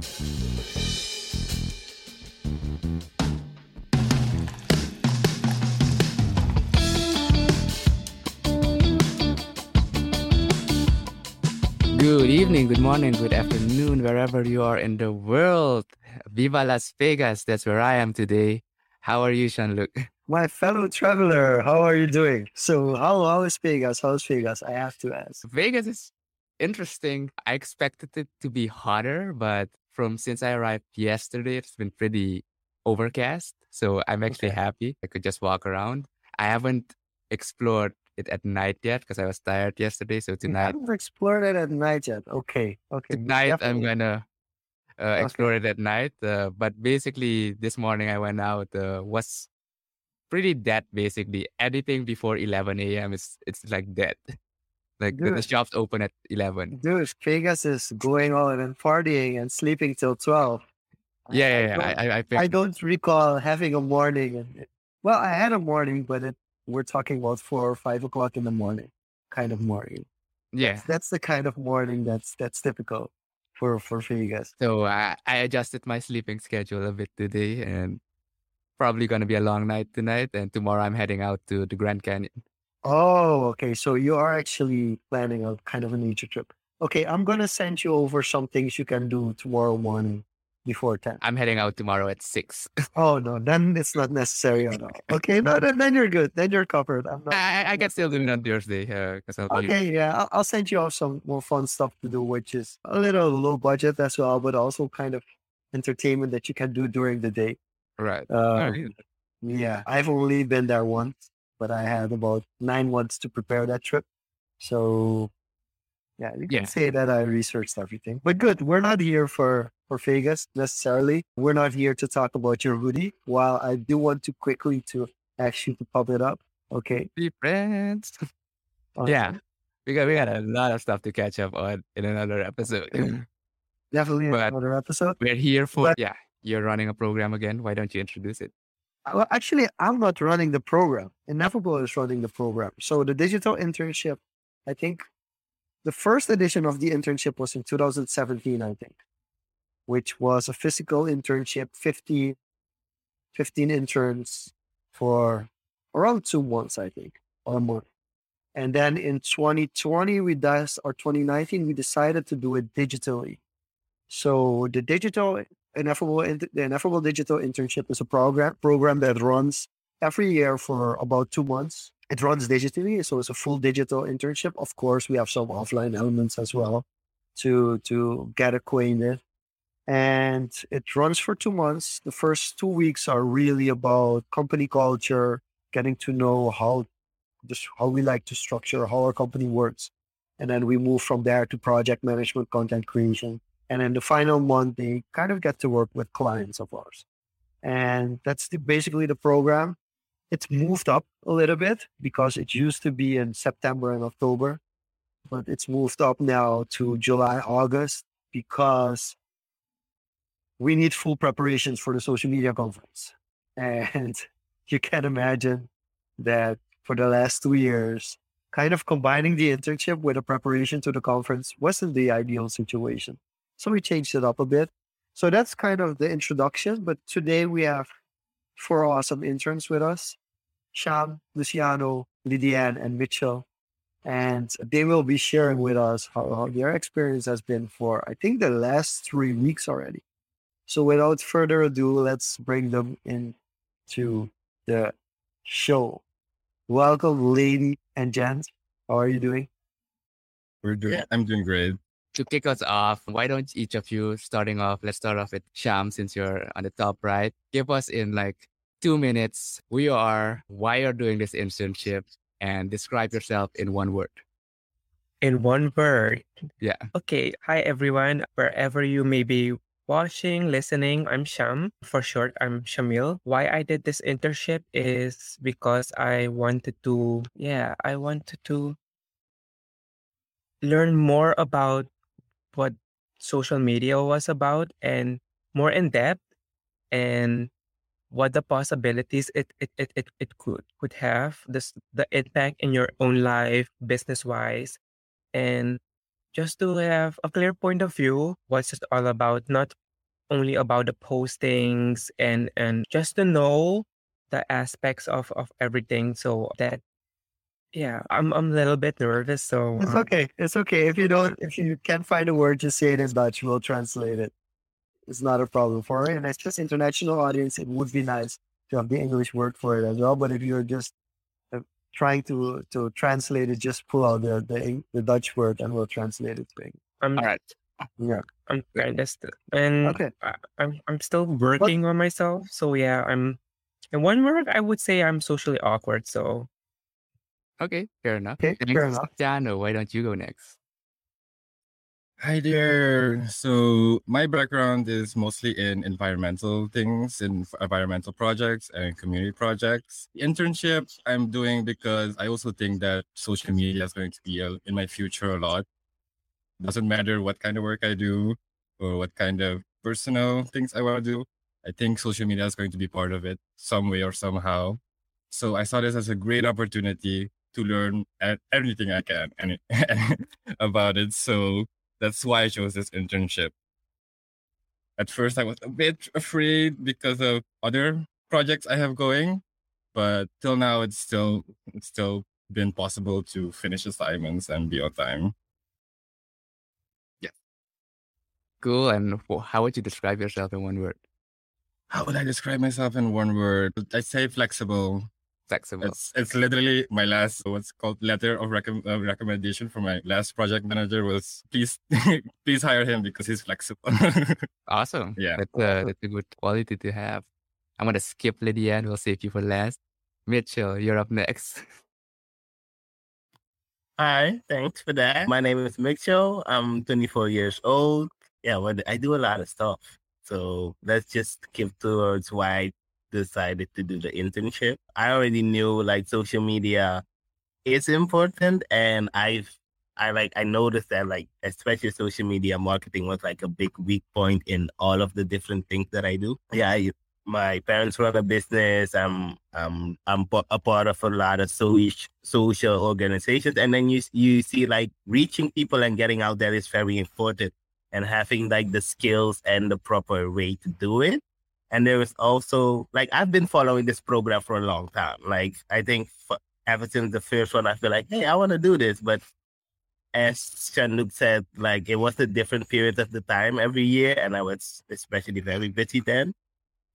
Good evening, good morning, good afternoon, wherever you are in the world. Viva Las Vegas, that's where I am today. How are you, Jean-Luc? My fellow traveler, how are you doing? So, how, how is Vegas? How's Vegas? I have to ask. Vegas is interesting. I expected it to be hotter, but from since I arrived yesterday, it's been pretty overcast. So, I'm actually Okay. happy. I could just walk around. I haven't explored it at night yet because I was tired yesterday. So, tonight, haven't explored it at night yet. Okay. Okay. tonight I'm gonna uh, Okay. explore it at night. Uh, but basically, this morning I went out. Uh, was pretty dead. Basically, anything before 11 a.m. is it's like dead. Like the, the Dude, shops open at 11. dude, Vegas is going on and partying and sleeping till 12. I, Yeah, I yeah, yeah. don't, I I, I I don't recall having a morning. And, well, I had a morning, but it, we're talking about four or five o'clock in the morning, kind of morning. That's, Yeah. that's the kind of morning that's, that's typical for, for Vegas. So I I adjusted my sleeping schedule a bit today, and probably gonna be a long night tonight. And tomorrow I'm heading out to the Grand Canyon. Oh, okay. So you are actually planning a kind of a nature trip. Okay, I'm gonna send you over some things you can do tomorrow morning before 10. I'm heading out tomorrow at six. Oh no, then it's not necessary at all. Okay, no, then, then you're good. Then you're covered. I'm not. I I I can still do it on Thursday be Okay, yeah, I'll, I'll send you off some more fun stuff to do, which is a little low budget as well, but also kind of entertainment that you can do during the day. right. Uh, Alright. yeah, I've only been there once, but I had about nine months to prepare that trip. So yeah, you can Yeah. say that I researched everything. But good, we're not here for for Vegas necessarily. We're not here to talk about your hoodie. While I do want to quickly to ask you to pop it up. Okay. Be friends. Yeah. Awesome. We got we got a lot of stuff to catch up on in another episode. Definitely but another episode. we're here for But yeah. You're running a program again. Why don't you introduce it? Uh, well, actually, I'm not running the program. Ineffable is running the program. So the digital internship, I think the first edition of the internship was in 2017, I think, which was a physical internship, 50, 15 interns for around two months, I think, or a month. And then in 2020, we does or 2019, we decided to do it digitally. So the digital ineffable the ineffable digital internship is a program program that runs every year for about two months. It runs digitally, so it's a full digital internship. Of course, we have some offline elements as well to to get acquainted. And it runs for two months. The first two weeks are really about company culture, getting to know how just how we like to structure, how our company works. And then we move from there to project management, content creation. And in the final month, they kind of get to work with clients of ours. And that's the, basically the program. It's moved up a little bit because it used to be in September and October, but it's moved up now to July, August because we need full preparations for the social media conference. And you can imagine that for the last two years, kind of combining the internship with a preparation to the conference wasn't the ideal situation. So we changed it up a bit. So that's kind of the introduction. But today we have four awesome interns with us Sham, Luciano, Lydiane, and Mitchell. And they will be sharing with us how, how their experience has been for, I think, the last three weeks already. So without further ado, let's bring them into the show. Welcome, lady and gents. How are you doing? We're doing. Yeah. I'm doing great. To kick us off, why don't each of you starting off? Let's start off with Sham since you're on the top right. Give us in like two minutes who you are, why you're doing this internship, and describe yourself in one word. In one word. Yeah. Okay. Hi, everyone. Wherever you may be watching, listening, I'm Sham. For short, I'm Shamil. Why I did this internship is because I wanted to, yeah, I wanted to learn more about what social media was about and more in depth and what the possibilities it it, it, it, it could could have this the impact in your own life business wise and just to have a clear point of view what's it all about? Not only about the postings and and just to know the aspects of of everything so that yeah i'm i'm a little bit nervous so It's uh, okay. It's okay. If you don't, if you can't find a word, just say it in Dutch. We'll translate it. It's not a problem for it. And it's just international audience. It would be nice to have the English word for it as well. But if you're just uh, trying to to translate it, just pull out the the, the Dutch word and we'll translate it to English. i'm All right. Yeah. i'm kind of st- and Okay. I, i'm i'm still working on myself so yeah i'm in one word i would say i'm socially awkward so Okay, fair enough. Okay, Thanks, fair enough. Jano, why don't you go next? Hi there. So my background is mostly in environmental things, in environmental projects and community projects. The internship I'm doing because I also think that social media is going to be uh, in my future a lot. Doesn't matter what kind of work I do or what kind of personal things I want to do. I think social media is going to be part of it some way or somehow. So I saw this as a great opportunity to learn everything I can and about it. So that's why I chose this internship. At first, I was a bit afraid because of other projects I have going, but till now, it's still it's still been possible to finish assignments and be on time. Yeah. Cool. And how would you describe yourself in one word? How would I describe myself in one word? I'd say flexible. Flexible. It's it's literally my last what's called letter of recomm- uh, recommendation from my last project manager was please please hire him because he's flexible. Awesome. Yeah. That's a, that's a good quality to have. I'm going to skip Lydia and we'll save you for last. Mitchell, you're up next. Hi, thanks for that. My name is Mitchell. I'm 24 years old. Yeah, well, I do a lot of stuff. So let's just skip towards why I decided to do the internship. I already knew like social media is important, and I've I like I noticed that like especially social media marketing was like a big weak point in all of the different things that I do. Yeah, I, my parents run a business. I'm I'm pa- a part of a lot of social social organizations, and then you you see like reaching people and getting out there is very important, and having like the skills and the proper way to do it. And there is also like I've been following this program for a long time. Like I think f- ever since the first one, I feel like hey, I want to do this, but as Jean-Luc said, like it was a different period of the time every year, and I was especially very busy then.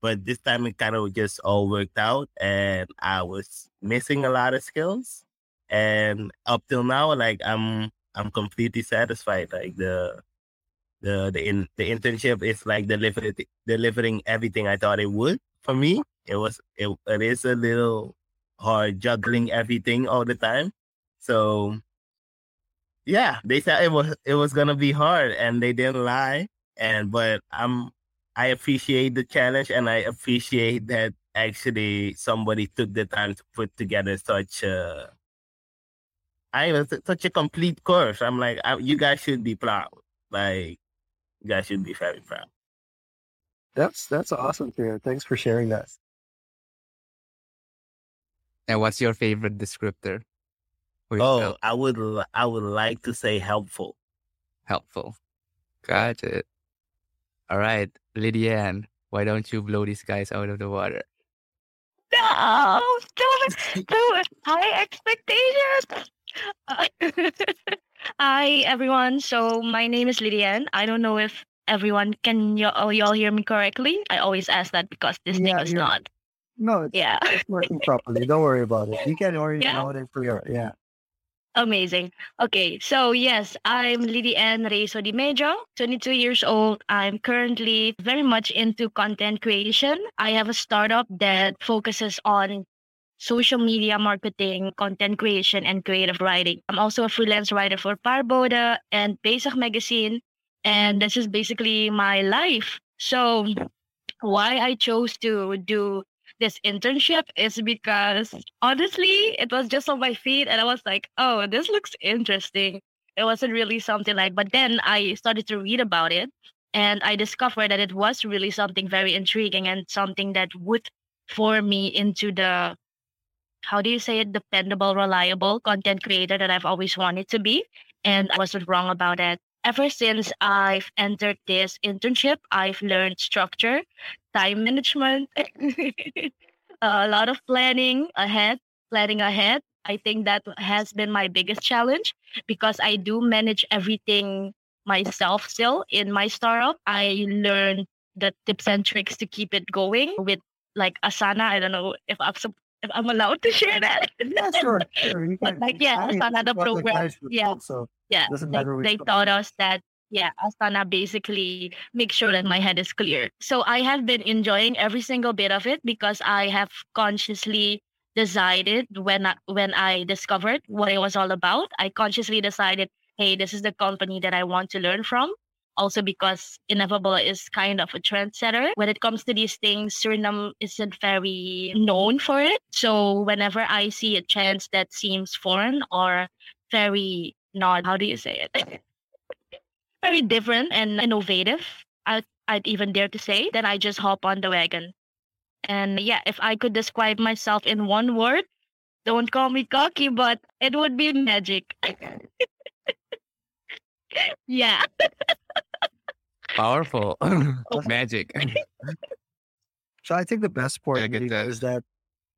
But this time it kind of just all worked out and i was missing a lot of skills. And up till now like i'm i'm completely satisfied like the the the in the internship is like delivering delivering everything i thought it would for me it was it, it is a little hard juggling everything all the time so yeah they said it was it was gonna be hard and they didn't lie and but i'm I appreciate the challenge and I appreciate that actually somebody took the time to put together such a I was such a complete course. I'm like, I, you guys should be proud. Like, you guys should be very proud. That's that's awesome, Kieran. Thanks for sharing that. And what's your favorite descriptor? for Oh, yourself? I would I would like to say helpful. helpful. Got it. All right, Lydianne, why don't you blow these guys out of the water? No, don't, don't high expectations. Uh, Hi everyone. So my name is Lydian. I don't know if everyone can y- oh, y'all hear me correctly. I always ask that because this Yeah, thing is not. No, it's, Yeah, it's working properly. Don't worry about it. You can already Yeah. know it for your yeah. amazing. Okay, so yes, I'm Lydian Rezo Di Mejo, 22 years old. I'm currently very much into content creation. I have a startup that focuses on social media marketing, content creation, and creative writing. I'm also a freelance writer for Parbode and Basic Magazine, and this is basically my life. So, why I chose to do this internship is because honestly, it was just on my feed, and I was like, oh, this looks interesting. It wasn't really something like, but then I started to read about it, and I discovered that it was really something very intriguing and something that would form me into the how do you say it dependable reliable content creator that i've always wanted to be and i wasn't wrong about it. ever since I've entered this internship, I've learned structure, time management, a lot of planning ahead, planning ahead. I think that has been my biggest challenge because I do manage everything myself still in my startup. I learned the tips and tricks to keep it going with like Asana. I don't know if I'm I'm allowed to share that. yeah, sure, sure. You But can. like yeah, I mean, Asana the program. Yeah. So Yeah, doesn't they, matter which they taught us that yeah asana basically makes sure that my head is clear so i have been enjoying every single bit of it because i have consciously decided when I, when i discovered what it was all about i consciously decided hey this is the company that i want to learn from also because ineffable is kind of a trendsetter. When it comes to these things suriname isn't very known for it. So whenever i see a chance that seems foreign or very not how do you say it? Very different and innovative I, i'd even dare to say then i just hop on the wagon. And yeah if i could describe myself in one word don't call me cocky but it would be magic yeah Powerful. Magic. So I think the best part I get that. is that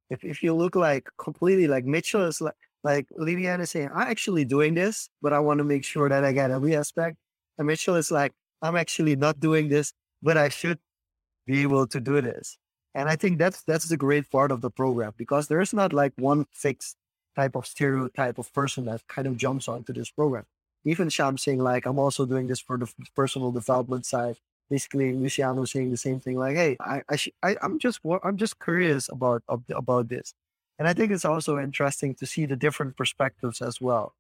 if, if you look like completely like Mitchell is like like Liliana is saying, I'm actually doing this, but I want to make sure that I get every aspect. And Mitchell is like, I'm actually not doing this, but I should be able to do this. And I think that's that's the great part of the program because there's not like one fixed type of stereotype of person that kind of jumps onto this program. Even Sham saying like, I'm also doing this for the personal development side. Basically Luciano saying the same thing like hey i I, sh- I i'm just i'm just curious about ab- about this. And i think it's also interesting to see the different perspectives as well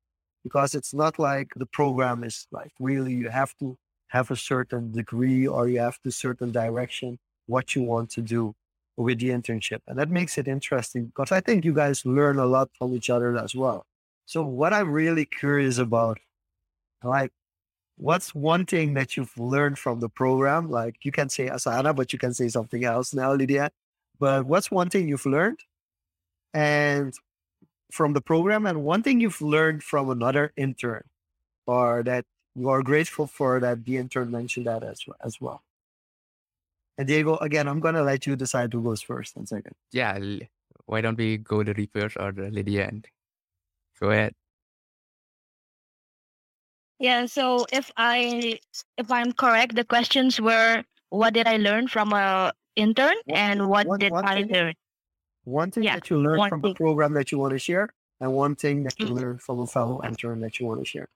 because it's not like the program is like really you have to have a certain degree or you have to certain direction what you want to do with the internship. And that makes it interesting because i think you guys learn a lot from each other as well. So what i'm really curious about like what's one thing that you've learned from the program? Like you can say Asana, but you can say something else now, Lydia. But what's one thing you've learned and from the program and one thing you've learned from another intern or that you are grateful for that the intern mentioned that as, as well. And Diego, again, I'm gonna let you decide who goes first and second. yeah. Why don't we go the Reapers or the Lydia and go ahead. Yeah so if i if i'm correct the questions were what did i learn from a intern One- and what one- did one i thing- learn One thing Yeah, that you learned from the thing. program that you want to share, and one thing that you Mhm. learned from a fellow intern that you want to share.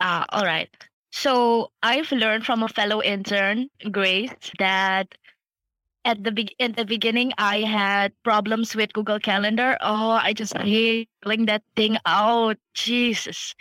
Ah, all right. So I've learned from a fellow intern, Grace, that at the be- in the beginning I had problems with Google Calendar. Oh, I just hate filling that thing out. Jesus.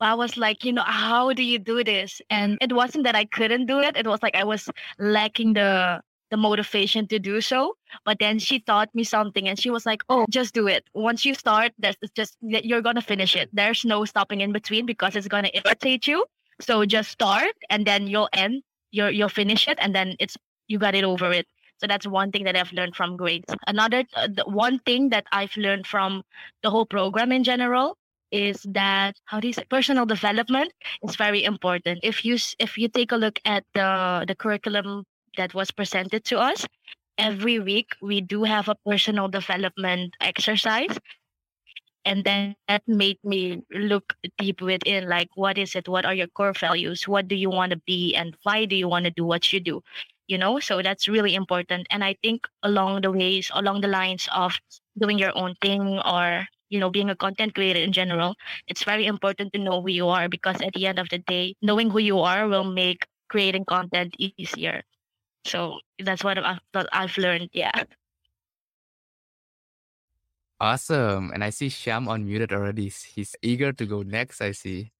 I was like, you know, how do you do this? And it wasn't that I couldn't do it. It was like I was lacking the the motivation to do so. But then she taught me something and she was like, oh, just do it. Once you start, that's just you're gonna finish it. There's no stopping in between because it's gonna irritate you. So just start and then you'll end. You'll you'll finish it and then it's you got it over it. So that's one thing that I've learned from Grace. Another uh, one thing that I've learned from the whole program in general is that how do you say personal development is very important. If you if you take a look at the the curriculum that was presented to us, every week we do have a personal development exercise. And then that made me look deep within like what is it? What are your core values? What do you want to be? And why do you want to do what you do? You know? So that's really important. And i think along the ways along the lines of doing your own thing or you know being a content creator in general it's very important to know who you are because at the end of the day knowing who you are will make creating content easier so that's what i've, I've learned yeah Awesome. And I see Sham unmuted already. He's- He's eager to go next, I see.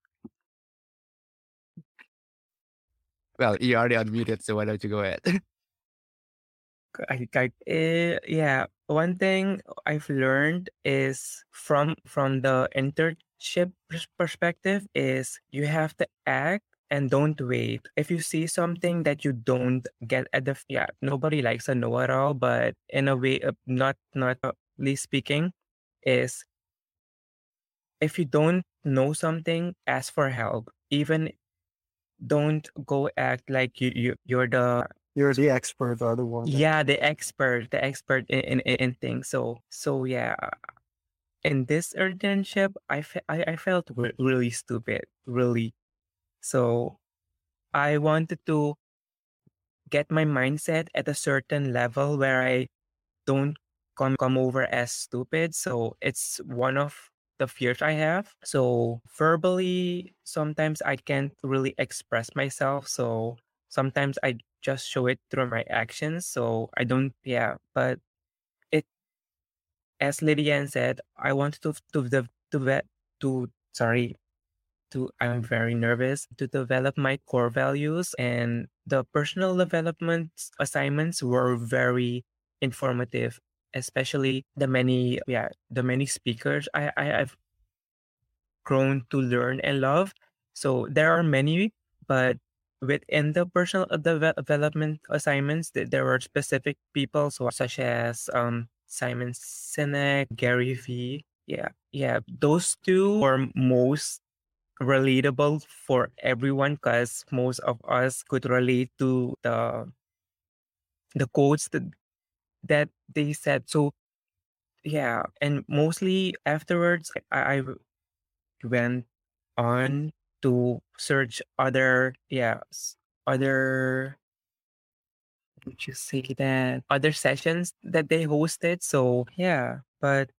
Well, you already unmuted, so why don't you go ahead? I, I, eh, yeah, one thing I've learned is from from the internship perspective is you have to act and don't wait. If you see something that you don't get at the yeah, nobody likes a know-it-all, but in a way, uh, not not uh, least speaking, is if you don't know something, ask for help. Even don't go act like you, you you're the You're the expert or the one. that- yeah the expert the expert in, in, in things. So so yeah uh, in this internship i fe- I, I felt re- really stupid really. So i wanted to get my mindset at a certain level where i don't come come over as stupid. So it's one of the fears i have. So verbally sometimes i can't really express myself. So sometimes i just show it through my actions so i don't yeah but it as lydian said i wanted to to to to, to sorry to i'm very nervous to develop my core values and the personal development assignments were very informative especially the many yeah the many speakers i, I i've grown to learn and love. So there are many but within the personal uh, development assignments th- there were specific people so such as um simon sinek gary vee. Yeah yeah those two were most relatable for everyone because most of us could relate to the the quotes that that they said. So yeah and mostly afterwards i, I went on to search other yeah other would you say that other sessions that they hosted? So yeah but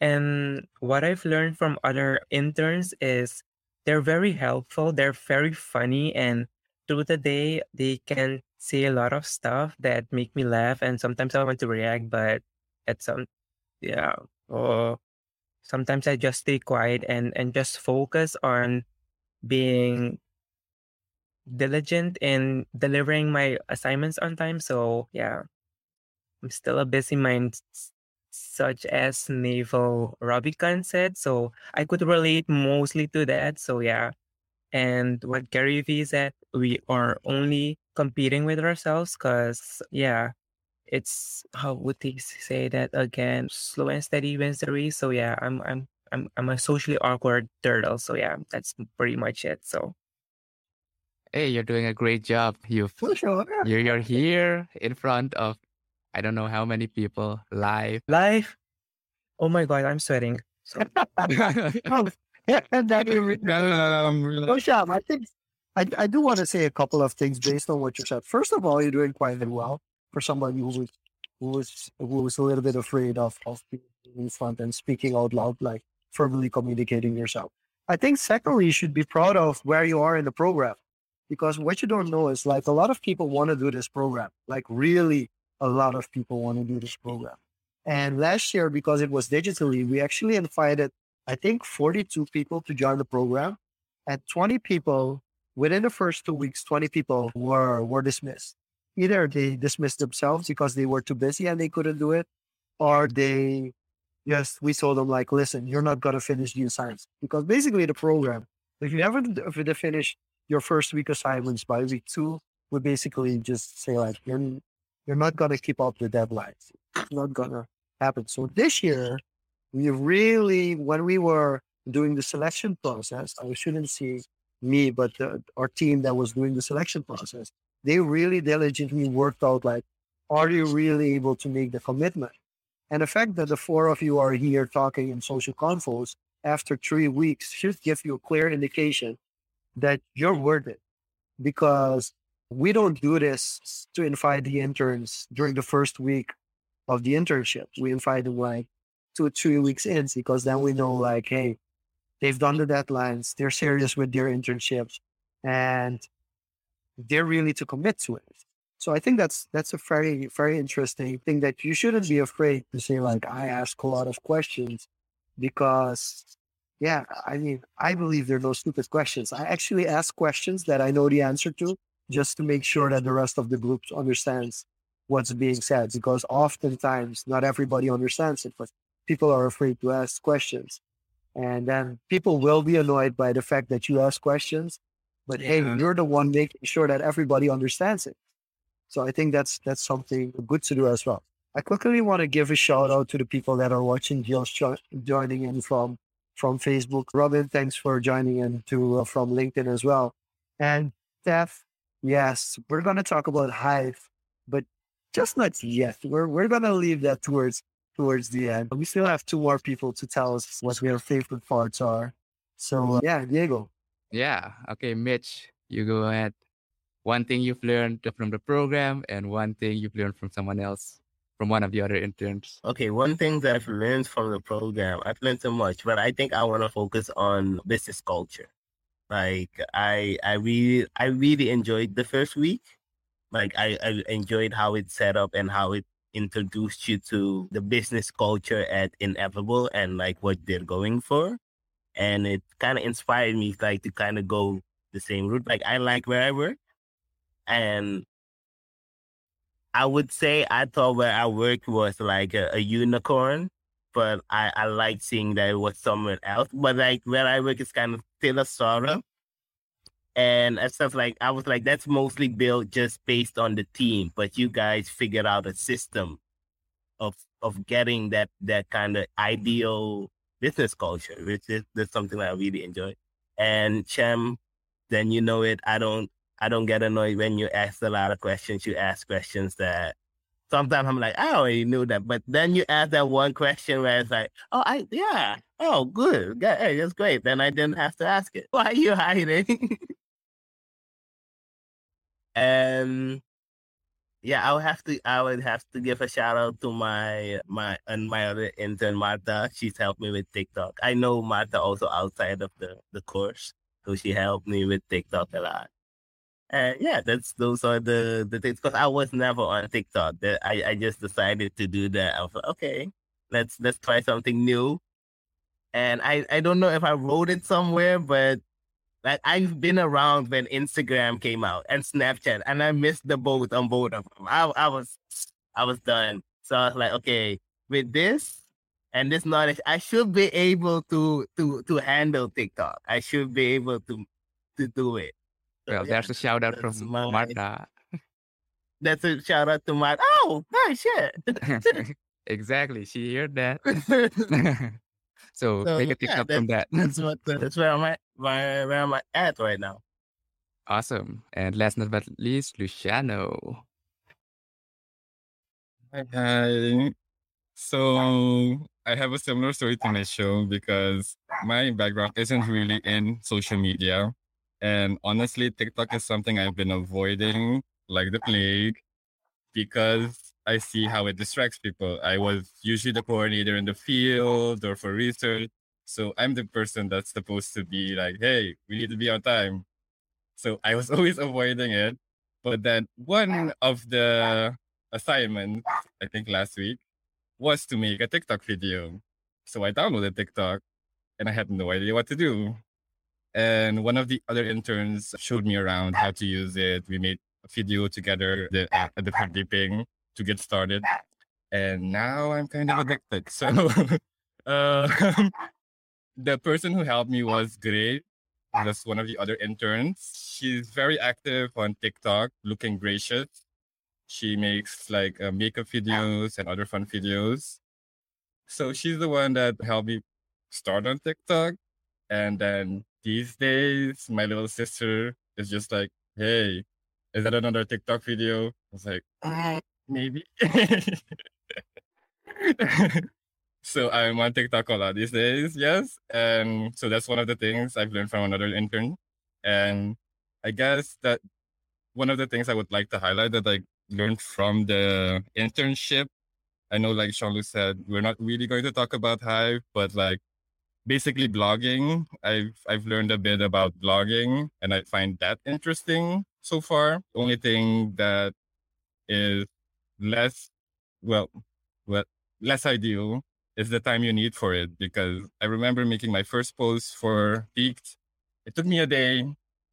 and what i've learned from other interns is they're very helpful they're very funny and through the day they can say a lot of stuff that make me laugh and sometimes i want to react but at some yeah or sometimes i just stay quiet and and just focus on being diligent in delivering my assignments on time. So yeah i'm still a busy mind such as naval Ravikant said. So i could relate mostly to that. So yeah. And what Gary Vee said, we are only competing with ourselves because, yeah, it's how would they say that again? Slow and steady wins the race. So yeah, I'm I'm I'm I'm a socially awkward turtle. So yeah, that's pretty much it. So Hey, you're doing a great job. You've sure. you're, you're here in front of I don't know how many people live. Live. Oh my god, I'm sweating. So Oh, yeah, and that you re- No, no, no, no, I'm really- Oh, Sham, I think I, I do want to say a couple of things based on what you said. First of all, you're doing quite well for somebody who was who was who was a little bit afraid of of being in front and speaking out loud, like verbally communicating yourself. I think secondly, you should be proud of where you are in the program, because what you don't know is like a lot of people want to do this program, like really a lot of people want to do this program. And last year, because it was digitally, we actually invited I think 42 people to join the program, and 20 people within the first two weeks, 20 people were were dismissed. Either they dismissed themselves because they were too busy and they couldn't do it, or they just we told them like, listen, you're not gonna finish the assignments because basically the program, if you never if you finish your first week assignments by week two, we basically just say like you're you're not gonna keep up the deadlines. It's not gonna happen. So this year, we really when we were doing the selection process, I shouldn't say me, but the, our team that was doing the selection process, they really diligently worked out like, are you really able to make the commitment? And the fact that the four of you are here talking in Social Confoes after three weeks should give you a clear indication that you're worth it. Because we don't do this to invite the interns during the first week of the internship. We invite them like two three weeks in because then we know like, hey, they've done the deadlines, they're serious with their internships, and they're really to commit to it. So I think that's that's a very very interesting thing that you shouldn't be afraid to say like I ask a lot of questions because yeah I mean I believe there are no stupid questions. I actually ask questions that I know the answer to just to make sure that the rest of the group understands what's being said because oftentimes not everybody understands it, but people are afraid to ask questions. And then people will be annoyed by the fact that you ask questions, but hey, Yeah. you're the one making sure that everybody understands it. So I think that's that's something good to do as well. I quickly want to give a shout out to the people that are watching, just joining in from from Facebook. Robin, thanks for joining in to uh, from LinkedIn as well. And Steph, yes, we're gonna talk about Hive, but just not yet. We're we're gonna leave that towards towards the end. We still have two more people to tell us what their favorite parts are. So uh, yeah, Diego. Yeah. Okay, Mitch, you go ahead. One thing you've learned from the program and one thing you've learned from someone else, from one of the other interns. Okay, one thing that I've learned from the program, I've learned so much, but I think I want to focus on business culture. Like I, I really, I really enjoyed the first week. Like I, I enjoyed how it set up and how it introduced you to the business culture at Ineffable and like what they're going for. And it kind of inspired me like to kind of go the same route. Like I like where I work. And I would say I thought where I worked was like a, a unicorn, but I, I like seeing that it was somewhere else. But like where I work is kind of still a startup. And stuff like I was like, that's mostly built just based on the team, but you guys figured out a system of of getting that that kind of ideal business culture, which is something I really enjoy. And Chem, then you know it. I don't I don't get annoyed when you ask a lot of questions. You ask questions that sometimes I'm like, I already knew that. But then you ask that one question where it's like, oh, I, yeah, oh, good. Yeah, hey, that's great. Then I didn't have to ask it. Why are you hiding? and yeah, I would have to, I would have to give a shout out to my, my, and my other intern, Martha. She's helped me with TikTok. I know Martha also outside of the, the course. So she helped me with TikTok a lot. And yeah, that's those are the the things. Because I was never on TikTok. I I just decided to do that. I was like, okay, let's let's try something new. And I I don't know if I wrote it somewhere, but like I've been around when Instagram came out and Snapchat, and I missed the boat on um, both of them. I I was I was done. So I was like, okay, with this and this knowledge, I should be able to to to handle TikTok. I should be able to to do it. Well, yeah, there's a shout out from my- Martha. That's a shout out to oh, my. Oh, nice shit. exactly. She heard that. so, So, make a yeah, from that. That's what. That's where I'm at. Where, where I'm at right now. Awesome. And last but not least, Luciano. Hi, hi. So I have a similar story to my show because my background isn't really in social media. And honestly, TikTok is something I've been avoiding like the plague because I see how it distracts people. I was usually the coordinator in the field or for research. So I'm the person that's supposed to be like, hey, we need to be on time. So I was always avoiding it. But then one of the assignments, I think last week, was to make a TikTok video. So I downloaded TikTok and I had no idea what to do. And one of the other interns showed me around how to use it. We made a video together, the, the dipping to get started. And now I'm kind of addicted. So uh, the person who helped me was great. That's one of the other interns. She's very active on TikTok, looking gracious. She makes like uh, makeup videos and other fun videos. So she's the one that helped me start on TikTok. And then these days, my little sister is just like, hey, is that another TikTok video? I was like, "Uh, maybe. so I'm on TikTok a lot these days, yes. And so that's one of the things I've learned from another intern. And I guess that one of the things I would like to highlight that I learned from the internship. I know, like Jean-Luc said, we're not really going to talk about Hive, but like basically blogging. I've I've learned a bit about blogging, and I find that interesting so far. The only thing that is less well, well, less ideal is the time you need for it because I remember making my first post for PeakD. It took me a day.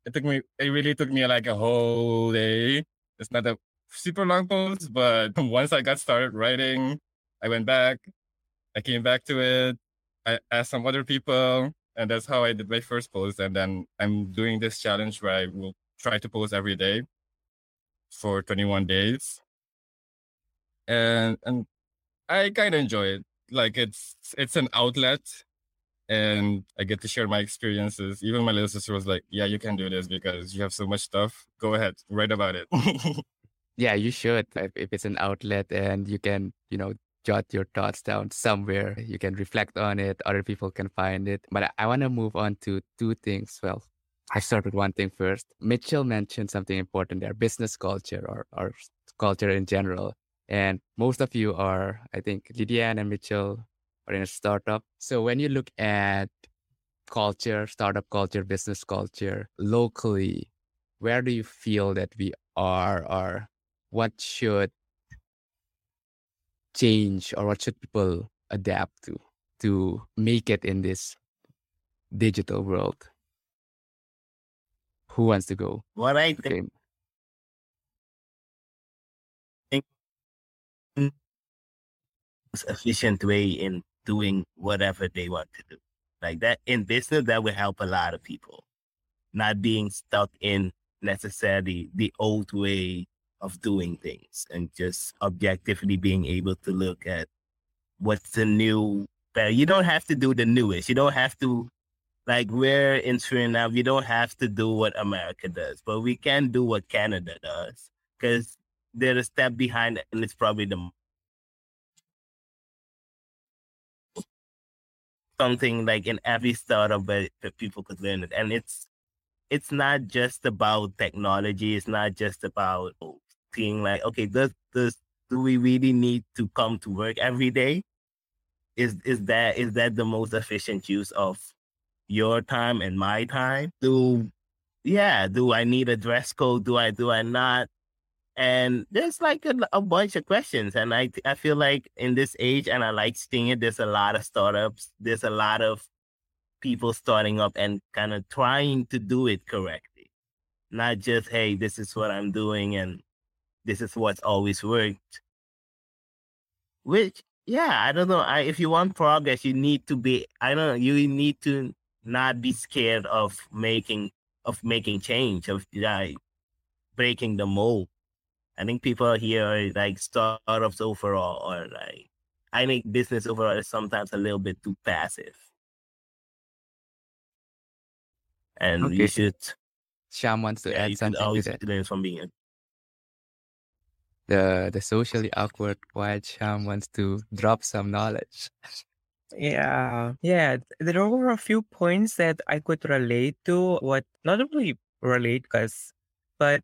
It took me. It really took me like a whole day. It's not a super long post, but once I got started writing, I went back. I came back to it. I asked some other people, and that's how I did my first post. And then I'm doing this challenge where I will try to post every day for 21 days. And and I kind of enjoy it. Like it's it's an outlet and I get to share my experiences. Even my little sister was like, "Yeah, you can do this because you have so much stuff. Go ahead, write about it." yeah, you should. If, it's an outlet and you can, you know, jot your thoughts down somewhere, you can reflect on it. Other people can find it. But I, I want to move on to two things. Well, I start with one thing first. Mitchell mentioned something important there: business culture or or culture in general. And most of you are, I think, Lydian and Mitchell are in a startup. So when you look at culture, startup culture, business culture locally, where do you feel that we are or what should change or what should people adapt to to make it in this digital world? Who wants to go? What I think efficient way in doing whatever they want to do. Like that in business, that would help a lot of people. Not being stuck in necessarily the old way of doing things and just objectively being able to look at what's the new you don't have to do the newest. You don't have to like we're in Suriname, we don't have to do what America does, but we can do what Canada does because they're a step behind and it's probably the something like in every startup where, people could learn it. And it's it's not just about technology. It's not just about being like, okay, does does do we really need to come to work every day? Is is that is that the most efficient use of your time and my time? Do yeah, do I need a dress code? Do I do I not? And there's like a, a, bunch of questions and I, I feel like in this age and i like seeing it there's a lot of startups there's a lot of people starting up and kind of trying to do it correctly. Not just hey this is what i'm doing and this is what's always worked. Which yeah i don't know I, if you want progress you need to be i don't know you need to not be scared of making of making change of like breaking the mold I think people here are like startups overall, or like I think business overall is sometimes a little bit too passive. And okay. you should. Sham wants to yeah, add something always to that. learn from being the the socially awkward quiet Sham wants to drop some knowledge. Yeah, yeah. There were a few points that I could relate to. What not really relate, cause, but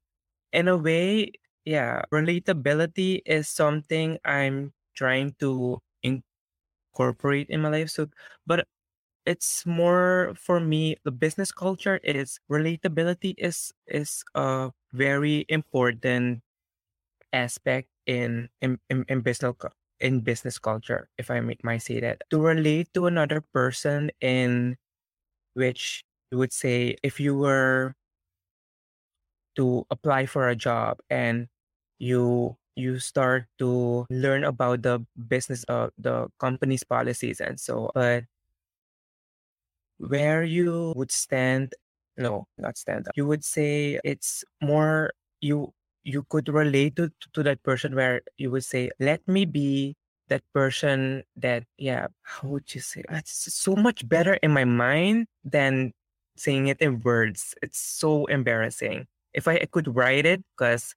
in a way, yeah, relatability is something I'm trying to incorporate in my life. So, but it's more for me. The business culture is relatability is is a very important aspect in in, in, in business in business culture. If I might say that to relate to another person in which you would say if you were to apply for a job and you you start to learn about the business of the company's policies and so but where you would stand no not stand up. You would say it's more you you could relate to, to that person where you would say let me be that person that yeah how would you say? It's so much better in my mind than saying it in words. It's so embarrassing. If I could write it because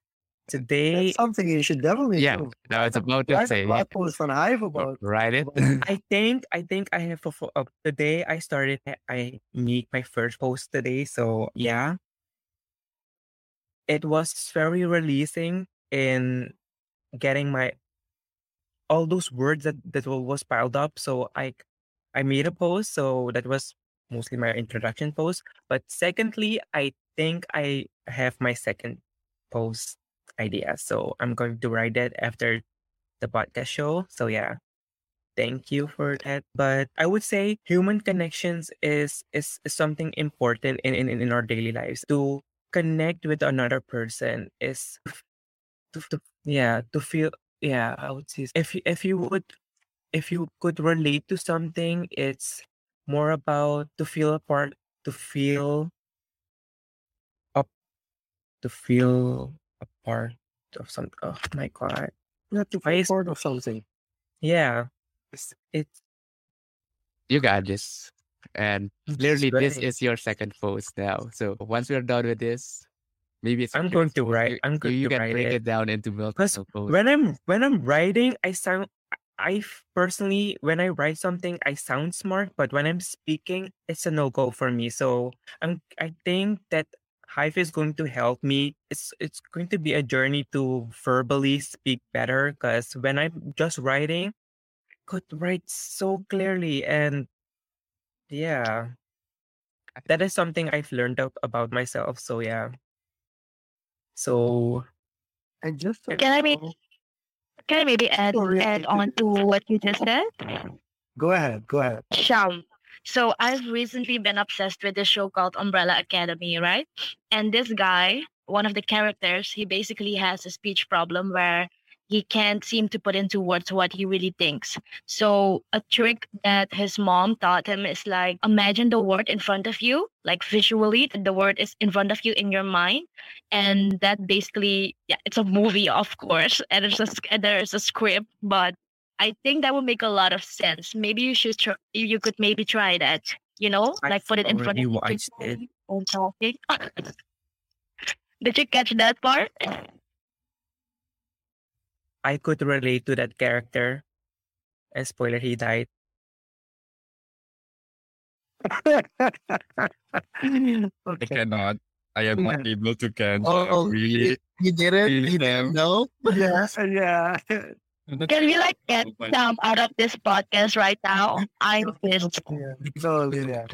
Today, That's something you should definitely Yeah, do. no, it's about to say blog post on Hive about. write it. I think I think I have a, fo- uh, the day I started I made my first post today. So yeah, it was very releasing in getting my all those words that that was piled up. So I I made a post. So that was mostly my introduction post. But secondly, I think I have my second post idea. So I'm going to write that after the podcast show. So yeah. Thank you for that. But I would say human connections is is, is something important in, in, in our daily lives. To connect with another person is to, to yeah, to feel yeah, I would say if you if you would if you could relate to something, it's more about to feel a part to feel up to feel a part of some oh my god You have to Why feel is- part of something. yeah it's, it's you got this. And mm, That's clearly, this is your second post now. So once we're done with this, maybe it's I'm going to post. write- You- I'm going you to can write break it. it down into Because multiple posts. when I'm when I'm writing, I sound I personally when I write something, I sound smart, but when I'm speaking, it's a no go for me. So I'm I think that Hive is going to help me. It's it's going to be a journey to verbally speak better because when I'm just writing, I could write so clearly and yeah, that is something I've learned ab- about myself. So yeah. So And just to- Can I be- Can I maybe add add on to what you just said? go ahead, go ahead. Sham. So I've recently been obsessed with this show called Umbrella Academy, right? And this guy, one of the characters, he basically has a speech problem where he can't seem to put into words what he really thinks. So a trick that his mom taught him is like imagine the word in front of you, like visually the word is in front of you in your mind. And that basically yeah, it's a movie of course, and it's a, and there's a script, but I think that would make a lot of sense. Maybe you should try, you could maybe try that. You know, I've like put it in front of you watched it. on talking. Did you catch that part? I could relate to that character. And spoiler, he died. I cannot. I am not able to can. Oh, oh, really? You did it? Feel You them. didn't know? Yeah, yeah. Can we like get Sam out of this podcast right now? I'm pissed. yeah. No, yeah.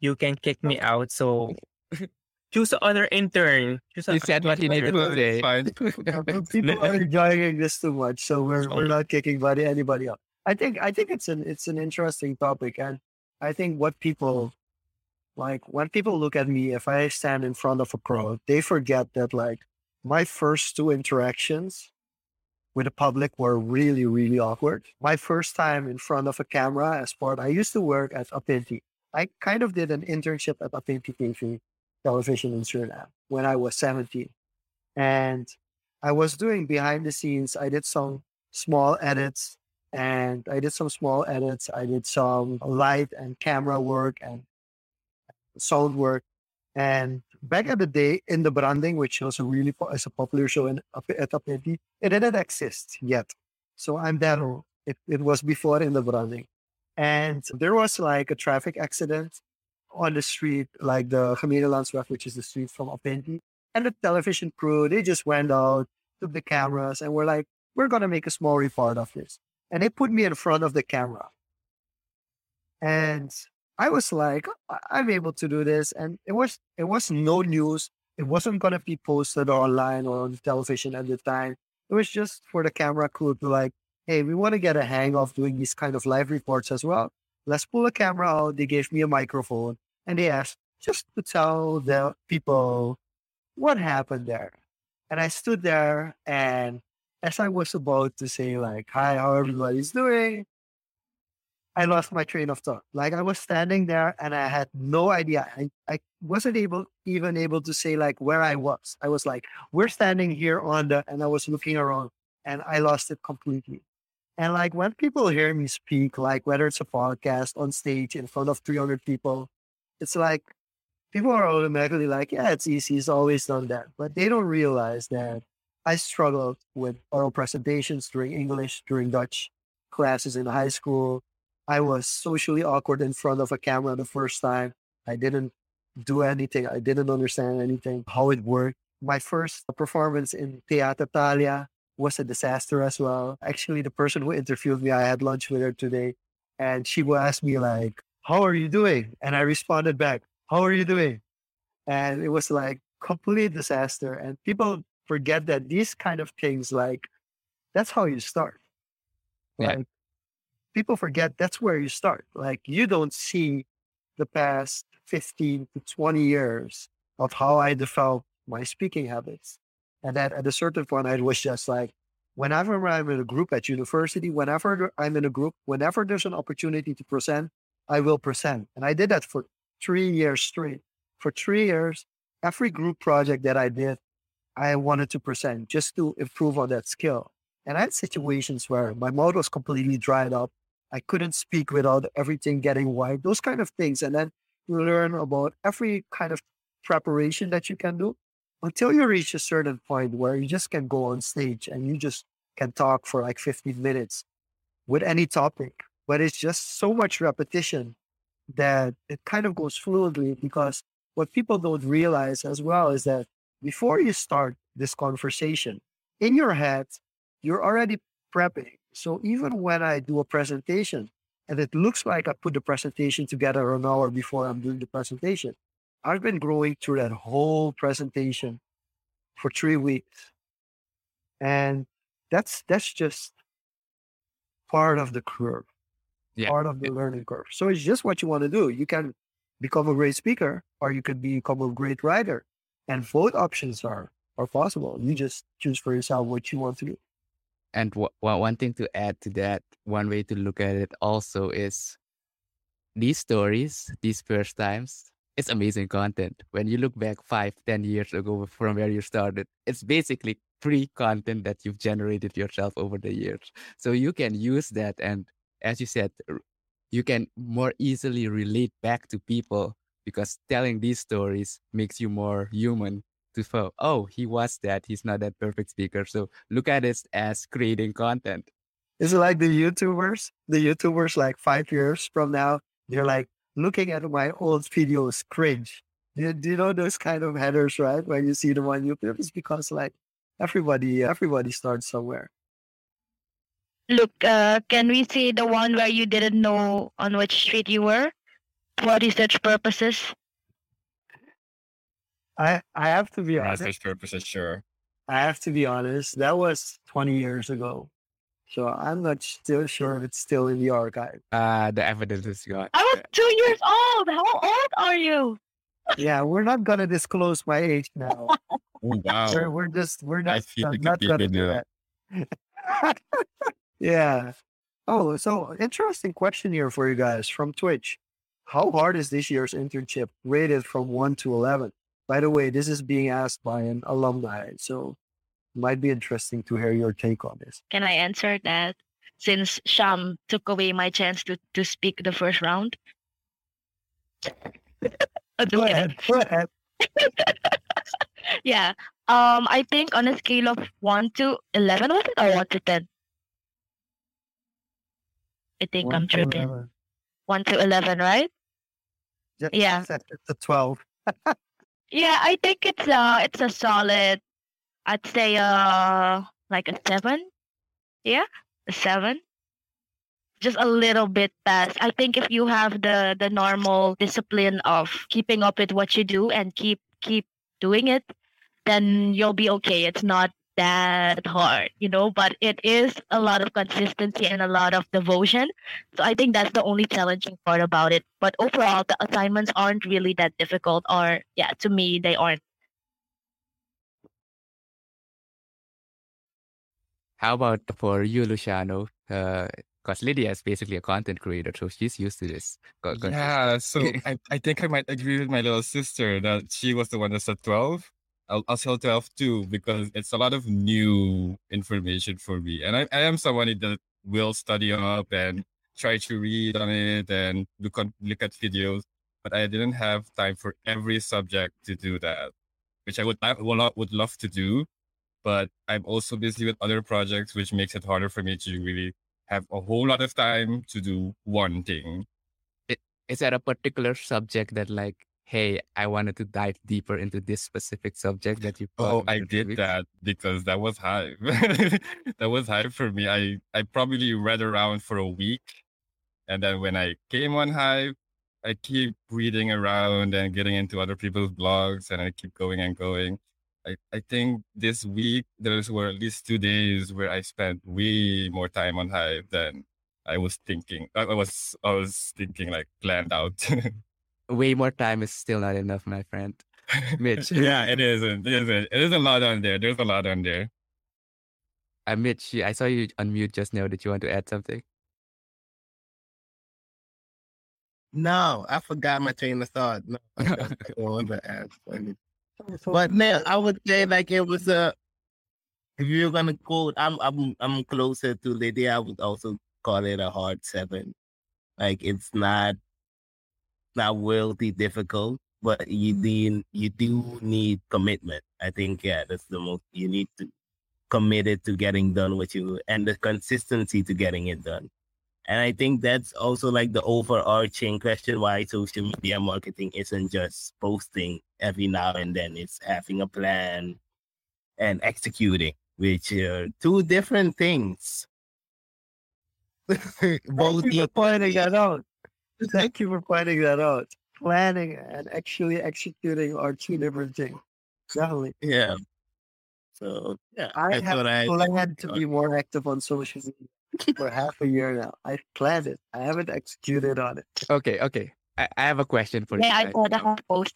You can kick me out, so choose other intern. Choose He a- said what he needed Well, to say. it's fine. People are enjoying this too much, so we're we're oh. not kicking anybody anybody out. I think I think it's an it's an interesting topic, and I think what people like when people look at me, if I stand in front of a crowd, they forget that like my first two interactions with the public were really really awkward. My first time in front of a camera as part, I used to work at Apintie. I kind of did an internship at Apintie TV television in Suriname when I was 17. And I was doing behind the scenes. I did some small edits and I did some small edits. I did some light and camera work and sound work. And back at the day in the branding, which was a really is a popular show in at Apintie, it didn't exist yet. So I'm old. It, it was before in the branding. And there was like a traffic accident on the street, like the Gemenelandsweg, which is the street from Apintie. And the television crew, they just went out, took the cameras, and were like, we're going to make a small report of this. And they put me in front of the camera. And I was like, "I- I'm able to do this. And it was it was no news. It wasn't gonna be posted online or on television at the time. It was just for the camera crew to like, hey, we want to get a hang of doing these kind of live reports as well. Let's pull a camera out. They gave me a microphone and they asked just to tell the people what happened there. And I stood there and as I was about to say like, hi, how everybody's doing, I lost my train of thought. Like I was standing there and I had no idea. I, I wasn't able even able to say like where I was. I was like, we're standing here on the and I was looking around and I lost it completely. And like when people hear me speak, like whether it's a podcast on stage in front of 300 people, it's like people are automatically like, yeah, it's easy. He's always done that. But they don't realize that I struggled with oral presentations during English, during Dutch classes in high school. I was socially awkward in front of a camera the first time. I didn't do anything. I didn't understand anything, how it worked. My first performance in Teatro Thalia was a disaster as well. Actually, the person who interviewed me, I had lunch with her today, and she will ask me like, "How are you doing?" And I responded back, "How are you doing?" And it was like complete disaster. And people forget that these kind of things, like, that's how you start. Yeah. Like, people forget that's where you start. Like, you don't see the past 15 to 20 years of how I developed my speaking habits. And that at a certain point, I was just like, whenever I'm in a group at university, whenever I'm in a group, whenever there's an opportunity to present, I will present. And I did that for three years straight. For three years, every group project that I did, I wanted to present just to improve on that skill. And I had situations where my mouth was completely dried up. I couldn't speak without everything getting white, those kind of things. And then you learn about every kind of preparation that you can do until you reach a certain point where you just can go on stage and you just can talk for like 15 minutes with any topic. But it's just so much repetition that it kind of goes fluidly because what people don't realize as well is that before you start this conversation, in your head, you're already prepping. So even when I do a presentation and it looks like I put the presentation together an hour before I'm doing the presentation, I've been growing through that whole presentation for three weeks. And that's that's just part of the curve, Yeah. part of the learning curve. So it's just what you want to do. You can become a great speaker or you can become a great writer. And both options are are possible. You just choose for yourself what you want to do. And w- one thing to add to that, one way to look at it also is these stories, these first times, it's amazing content. When you look back five, ten years ago from where you started, it's basically free content that you've generated yourself over the years. So you can use that. And as you said, you can more easily relate back to people because telling these stories makes you more human to feel, oh, he was that. He's not that perfect speaker. So look at it as creating content. Is it like the YouTubers? The YouTubers like five years from now, they're like looking at my old videos, cringe. Do you, you know those kind of headers, right? When you see them on YouTube, it's because like everybody, everybody starts somewhere. Look, uh, can we see the one where you didn't know on which street you were for research purposes? I I have to be For honest. research purposes, sure. I have to be honest. That was 20 years ago. So I'm not still sure if it's still in the archive. Uh, the evidence is gone. I was two years old. How old are you? Yeah, we're not gonna disclose my age now. Oh, wow. We're, we're just we're not, feel not, not gonna do do that. yeah. Oh, so interesting question here for you guys from Twitch. How hard is this year's internship rated from one to eleven? By the way, this is being asked by an alumni, so it might be interesting to hear your take on this. Can I answer that? Since Sham took away my chance to, to speak the first round. Go ahead. Go ahead. yeah. Um, I think on a scale of one to eleven was it or one to ten? I think I'm One to tripping. 11. One to eleven, right? Just Yeah. set it to twelve. Yeah, I think it's uh it's a solid I'd say uh like a seven. Yeah, a seven. Just a little bit past. I think if you have the the normal discipline of keeping up with what you do and keep keep doing it, then you'll be okay. It's not that hard, you know, but it is a lot of consistency and a lot of devotion. So I think that's the only challenging part about it. But overall, the assignments aren't really that difficult, or yeah, to me, they aren't. How about for you, Luciano? Uh, because Lydia is basically a content creator, so she's used to this. co- con- Yeah, so I, I think I might agree with my little sister that she was the one that said 12. I'll, I'll tell 12 too because it's a lot of new information for me. And I, I am someone that will study up and try to read on it and look, on, look at videos. But I didn't have time for every subject to do that, which I would, I would, would love to do. But I'm also busy with other projects, which makes it harder for me to really have a whole lot of time to do one thing. is there a particular subject that like, hey, I wanted to dive deeper into this specific subject that you? Oh, I did weeks? that because that was high. that was high for me. I, I probably read around for a week. And then when I came on Hive, I keep reading around and getting into other people's blogs and I keep going and going. I, I think this week there were at least two days where I spent way more time on Hive than I was thinking. I was I was thinking like planned out. Way more time is still not enough, my friend. Mitch. yeah, it isn't. It isn't. It is a lot on there. There's a lot on there. Uh, Mitch, I saw you unmute just now. Did you want to add something? No, I forgot my train of thought. No, I don't- want to ask. any- But no, I would say like it was a. If you're gonna quote, I'm I'm I'm closer to Lydia. I would also call it a hard seven. Like it's not not wildly difficult, but you mm-hmm. need you do need commitment. I think yeah, that's the most you need to committed to getting done what you and the consistency to getting it done. And I think that's also like the overarching question why social media marketing isn't just posting every now and then. It's having a plan and executing, which are two different things. Both you pointing that out. Thank you for pointing that out. Planning and actually executing are two different things. Definitely. Yeah. So yeah, I, I have I planned to be more active on social media for half a year now. I planned it. I haven't executed on it. Okay, okay. I, I have a question for yeah, you. Yeah, I saw the post.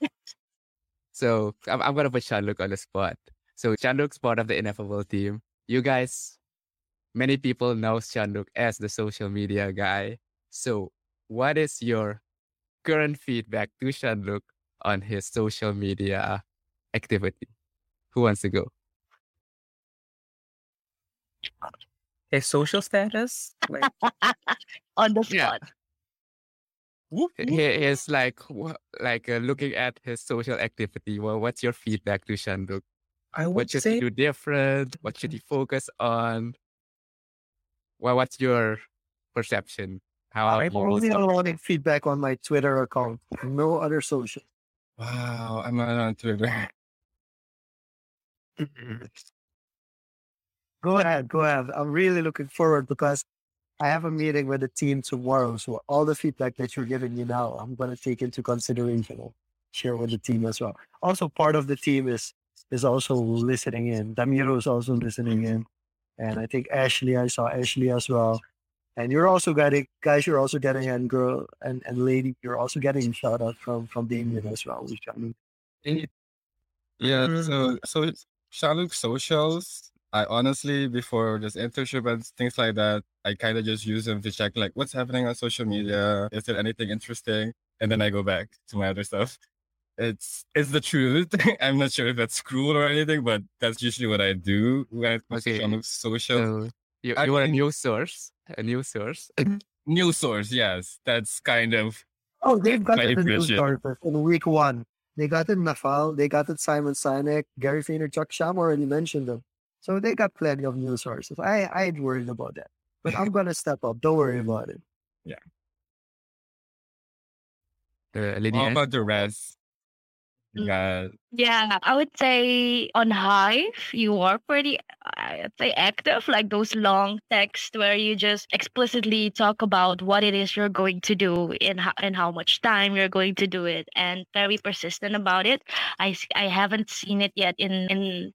So I'm, I'm gonna put Jean-Luc on the spot. So Jean-Luc's part of the Ineffable team. You guys, many people know Jean-Luc as the social media guy. So what is your current feedback to Jean-Luc on his social media activity? Who wants to go? His social status? Like, on the spot. Yeah. He is like like uh, looking at his social activity. Well, what's your feedback to Jean-Luc? I would what should say he do different? What should he focus on? Well, what's your perception? How I'm only allowing feedback on my Twitter account, no other social. Wow, I'm not on Twitter. go ahead, go ahead. I'm really looking forward because I have a meeting with the team tomorrow. So all the feedback that you're giving me now, I'm going to take into consideration and share with the team as well. Also, part of the team is is also listening in. Damiro is also listening in, and I think Ashley. I saw Ashley as well. And you're also getting guys. You're also getting and girl and, and lady. You're also getting a shout out from from Damien as well. Which I mean, yeah. So mm-hmm. so Jean-Luc socials I honestly, before this internship and things like that, I kind of just use them to check like what's happening on social media. Is there anything interesting? And then I go back to my other stuff. It's it's the truth. I'm not sure if that's cruel or anything, but that's usually what I do when it comes okay. to social. So you, you are a new source, a new source. new source, yes. That's kind of. Oh, they've got the news source in week one. They got it Naval, they got it Simon Sinek, Gary Vaynerchuk, Sham already mentioned them. So they got plenty of new sources. I I ain't worried about that. But I'm gonna step up. Don't worry about it. Yeah. Uh, What about the rest? Mm. Yeah. Yeah, I would say on Hive, you are pretty, I'd say active, like those long texts where you just explicitly talk about what it is you're going to do and how, and how much time you're going to do it and very persistent about it. I, I haven't seen it yet in, in,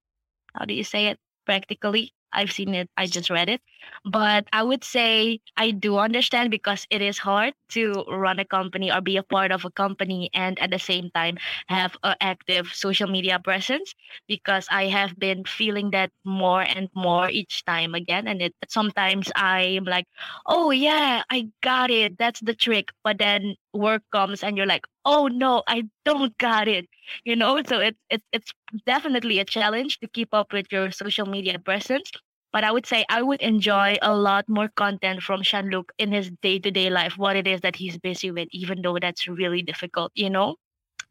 how do you say it? practically. I've seen it, I just read it. But I would say I do understand because it is hard to run a company or be a part of a company and at the same time have an active social media presence because I have been feeling that more and more each time again. And it sometimes I'm like, oh yeah, I got it. That's the trick. But then work comes and you're like, oh no, I don't got it. You know, so it's it's it's definitely a challenge to keep up with your social media presence. But I would say I would enjoy a lot more content from Jean-Luc in his day-to-day life, what it is that he's busy with, even though that's really difficult, you know?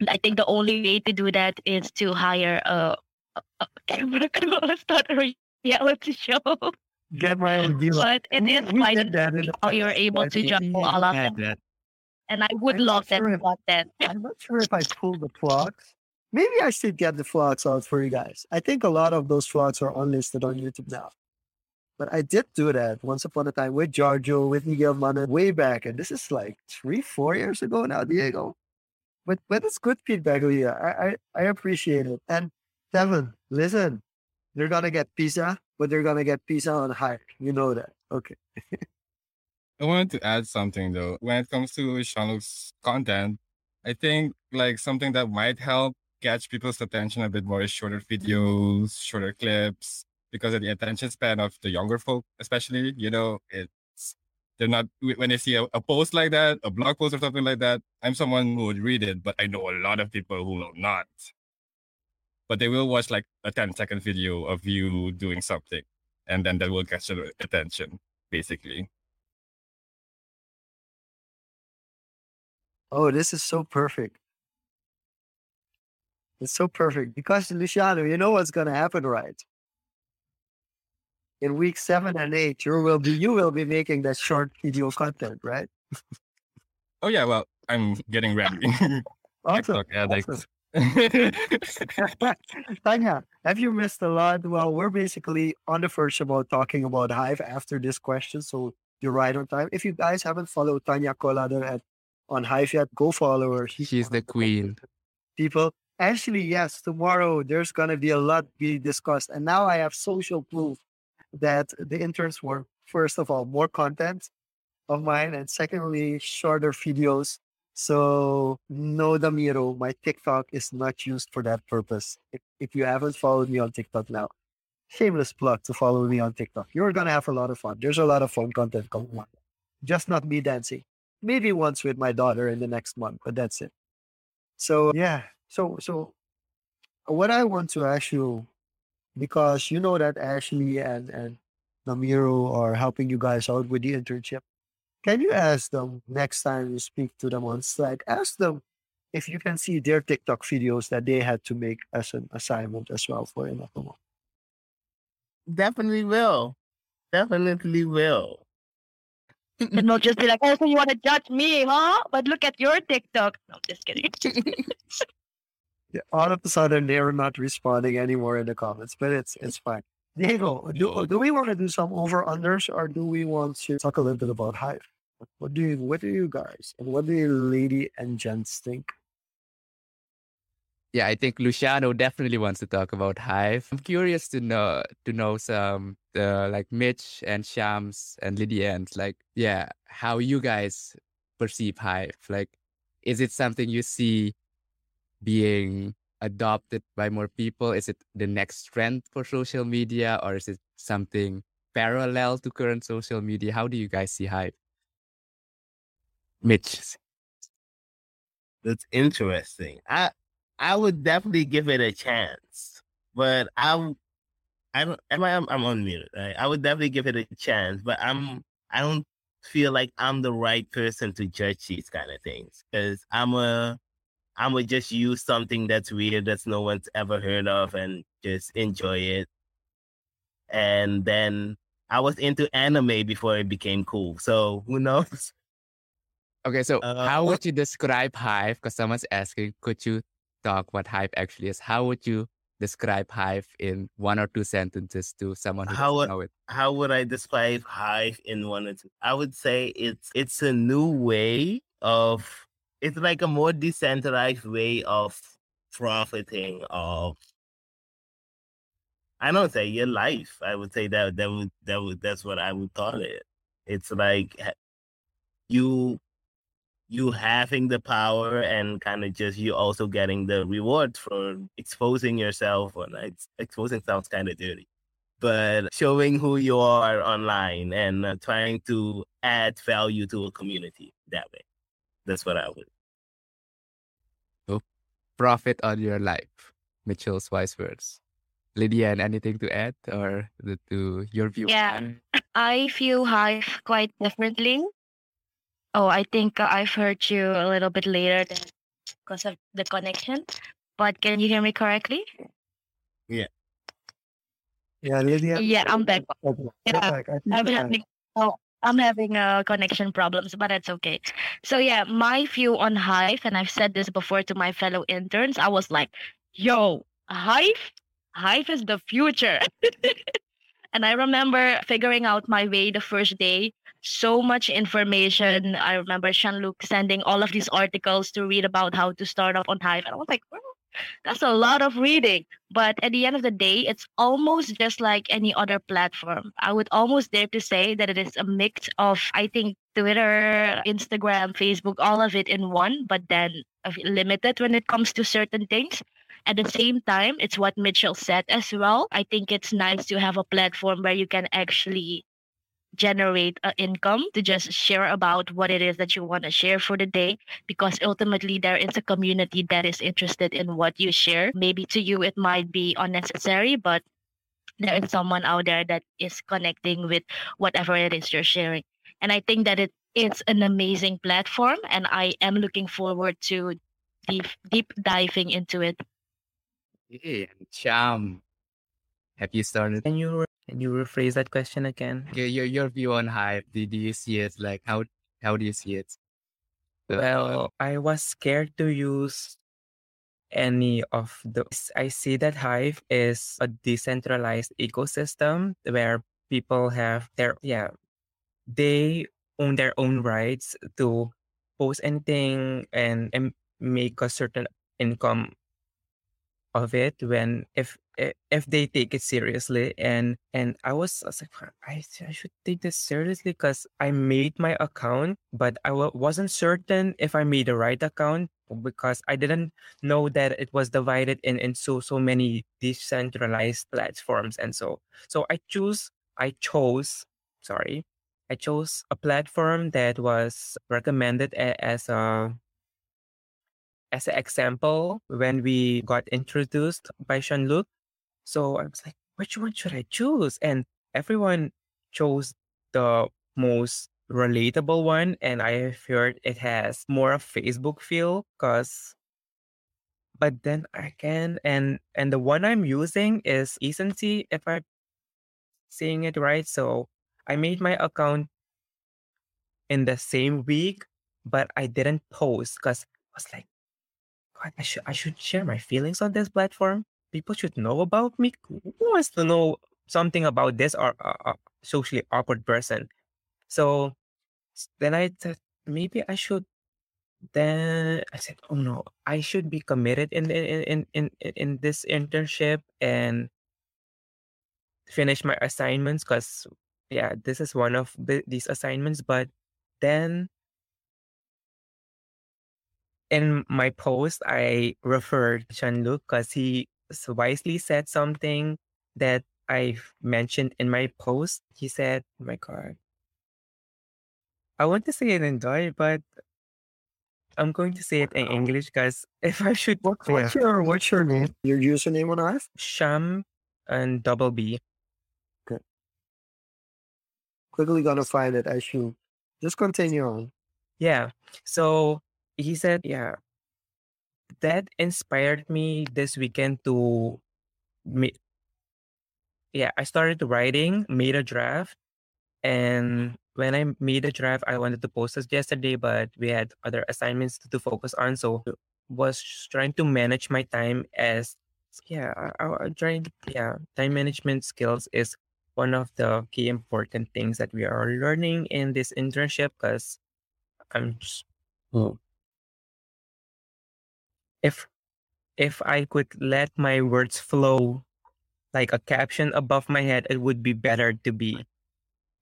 I think the only way to do that is to hire a, a, a camera crew or start a reality show. Get my own deal. But it is quite how you're able to juggle all of that and I would I'm love that sure content. I'm not sure if I pulled the vlogs. Maybe I should get the vlogs out for you guys. I think a lot of those vlogs are unlisted on YouTube now. But I did do that once upon a time with Giorgio, with Miguel Mana, way back. And this is like three, four years ago now, Diego. But but it's good feedback, Leah. I, I, I appreciate it. And Devin, listen, they're gonna get pizza, but they're gonna get pizza on Hive. You know that. Okay. I wanted to add something though. When it comes to Jean-Luc's content, I think like something that might help catch people's attention a bit more is shorter videos, shorter clips, because of the attention span of the younger folk, especially, you know, it's, they're not, when they see a, a, post like that, a blog post or something like that, I'm someone who would read it, but I know a lot of people who will not. But they will watch like a 10 second video of you doing something and then that will catch their attention, basically. Oh, this is so perfect. It's so perfect because Luciano, you know what's going to happen, right? In week seven and eight, you will be you will be making that short video content, right? Oh yeah, well, I'm getting ready. Awesome. TikTok addict. awesome. Tanya, have you missed a lot? Well, we're basically on the first about talking about Hive after this question, so you're right on time. If you guys haven't followed Tanya Colado at on Hive yet, go follow her. She's She's the queen. people. Actually, yes, tomorrow there's gonna be a lot be discussed, and now I have social proof that the interns were first of all more content of mine, and secondly shorter videos. So no, Damiro, my TikTok is not used for that purpose. If, if you haven't followed me on TikTok now, shameless plug to follow me on TikTok. You're gonna have a lot of fun. There's a lot of fun content coming on. Just not me dancing. Maybe once with my daughter in the next month, but that's it. So yeah. So so what I want to ask you, because you know that Ashley and and Namiro are helping you guys out with the internship. Can you ask them next time you speak to them on Slack? Ask them if you can see their TikTok videos that they had to make as an assignment as well for Inafamo. Definitely will. Definitely will. And they'll just be like, oh, so you want to judge me, huh? But look at your TikTok. No, just kidding. All of a sudden they're not responding anymore in the comments, but it's it's fine. Diego, do, do we want to do some over unders or do we want to talk a little bit about Hive? What, do you what do you guys and what do you lady and gents think? Yeah, I think Luciano definitely wants to talk about Hive. I'm curious to know to know some uh, like Mitch and Shams and Lydians, like yeah, how you guys perceive Hive. Like, is it something you see being adopted by more people? Is it the next trend for social media, or is it something parallel to current social media? How do you guys see Hive? Mitch. That's interesting. I I would definitely give it a chance, but I I don't am I? I'm, I'm on mute. Right? I would definitely give it a chance, but I'm. I don't feel like I'm the right person to judge these kind of things because I'm a. I'm gonna just use something that's weird that's no one's ever heard of and just enjoy it. And then I was into anime before it became cool. So who knows? Okay, so Uh, how would you describe Hive? Because someone's asking, could you talk what Hive actually is? How would you describe Hive in one or two sentences to someone who How would- doesn't know it? how would I describe Hive in one or two? I would say it's it's a new way of it's like a more decentralized way of profiting of I don't say your life. I would say that that would that would that's what I would call it. It's like you you having the power and kind of just you also getting the reward for exposing yourself or like exposing sounds kind of dirty but showing who you are online and uh, trying to add value to a community that way. That's what I would. Profit on your life. Mitchell's wise words. Lydian, anything to add or the, to your view? Yeah. I feel Hive quite differently. Oh, I think uh, I've heard you a little bit later than because of the connection. But can you hear me correctly? Yeah, Yeah, Lydia. Yeah, I'm back. Okay, Yeah, back. I think I'm I- having oh, I'm having uh, connection problems, but that's okay. So yeah, my view on Hive, and I've said this before to my fellow interns, I was like, "Yo, Hive, Hive is the future." and I remember figuring out my way the first day. So much information. I remember Jean-Luc sending all of these articles to read about how to start up on Hive, and I was like, "Bro, that's a lot of reading." But at the end of the day, it's almost just like any other platform. I would almost dare to say that it is a mix of, I think, Twitter, Instagram, Facebook, all of it in one, but then limited when it comes to certain things. At the same time, it's what Mitchell said as well. I think it's nice to have a platform where you can actually generate uh, income to just share about what it is that you want to share for the day because ultimately there is a community that is interested in what you share. Maybe to you it might be unnecessary but there is someone out there that is connecting with whatever it is you're sharing. And i think that it it's an amazing platform, and I am looking forward to deep deep diving into it. Hey, and Sham, have you started? Can you re- can you rephrase that question again? Okay, your your view on Hive. Do, do you see it like how how do you see it? Well, I was scared to use any of those. I see that Hive is a decentralized ecosystem where people have their yeah, they own their own rights to post anything and, and make a certain income of it when if if they take it seriously and and I was, I was like I, I should take this seriously because I made my account but I w- wasn't certain if I made the right account because I didn't know that it was divided in in so so many decentralized platforms and so so I choose I chose sorry I chose a platform that was recommended as a as an example when we got introduced by Jean-Luc. So I was like, which one should I choose? And everyone chose the most relatable one. And I heard it has more of Facebook feel because but then I can and and the one I'm using is Ecency if I'm saying it right. So I made my account in the same week, but I didn't post because I was like, I should I should share my feelings on this platform. People should know about me. Who wants to know something about this or uh, uh, socially awkward person? So then I said maybe I should. Then I said, oh no, I should be committed in in in in in, in this internship and finish my assignments because yeah, this is one of the, these assignments. But then in my post, I referred Jean-Luc because he wisely said something that I mentioned in my post. He said, oh my God, I want to say it in Dutch, but I'm going to say it in English because if I should, What, yeah, what's your what's your name? Your username on Hive? Sham and double B. Okay. Quickly gonna find it as you just continue on. Yeah. So he said, yeah, that inspired me this weekend to ma- yeah, I started writing, made a draft, and when I made a draft, I wanted to post it yesterday, but we had other assignments to, focus on, so was trying to manage my time as yeah, I, trying yeah, time management skills is one of the key important things that we are learning in this internship because I'm just, if if I could let my words flow like a caption above my head, it would be better to be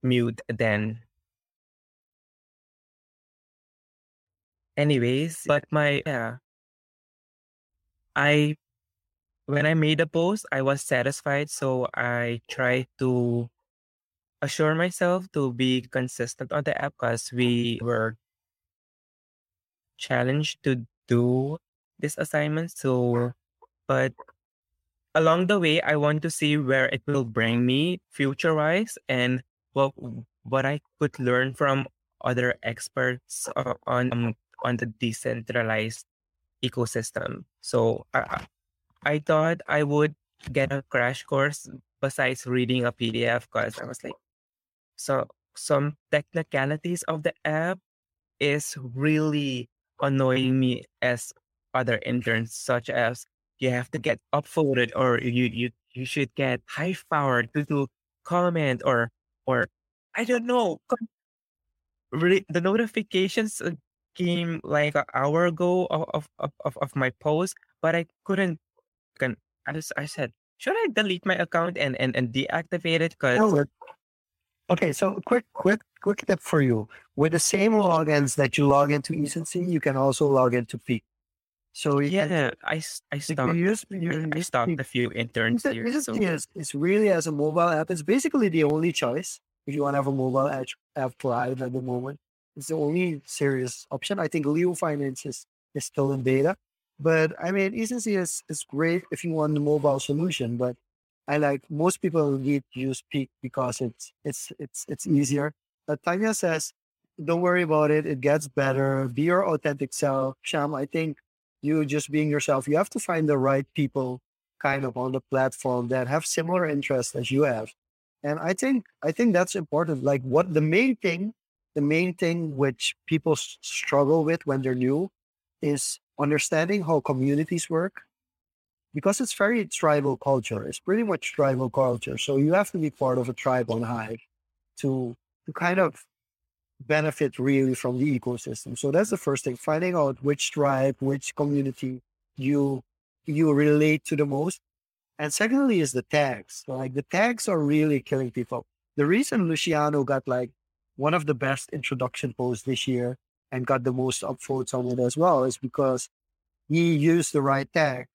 mute than anyways. But my yeah. I when I made a post, I was satisfied. So I tried to assure myself to be consistent on the app because we were challenged to do this assignment. So but along the way, I want to see where it will bring me future wise and what what I could learn from other experts on um, on the decentralized ecosystem. So I I I thought I would get a crash course besides reading a PDF because I was like, so some technicalities of the app is really annoying me as other interns, such as you have to get upvoted or you you you should get high powered to do comment or or I don't know. com- Re- the notifications uh, came like an hour ago of of, of, of my post, but I couldn't. Can I just I said should I delete my account and and, and deactivate it? Cause No, Okay, so quick, quick, quick tip for you. With the same logins that you log into Ecency, you can also log into Peak. So yeah, I I stopped use, I stopped a few interns Ecency here. So Ecency is, is really as a mobile app. It's basically the only choice if you want to have a mobile app, app for at the moment. It's the only serious option. I think Leo Finance is, is still in beta. But I mean, Ecency is, is great if you want the mobile solution. But I like most people need to use Peak because it's it's it's it's easier. But Tanya says don't worry about it. It gets better. Be your authentic self. Sham, I think you just being yourself, you have to find the right people kind of on the platform that have similar interests as you have. And I think I think that's important. Like what the main thing, the main thing which people struggle with when they're new is understanding how communities work because it's very tribal culture. It's pretty much tribal culture. So you have to be part of a tribe on Hive to to kind of benefit really from the ecosystem. So that's the first thing, finding out which tribe, which community you you relate to the most. And secondly is the tags. Like the tags are really killing people. The reason Luciano got like one of the best introduction posts this year and got the most upvotes on it as well is because he used the right tags.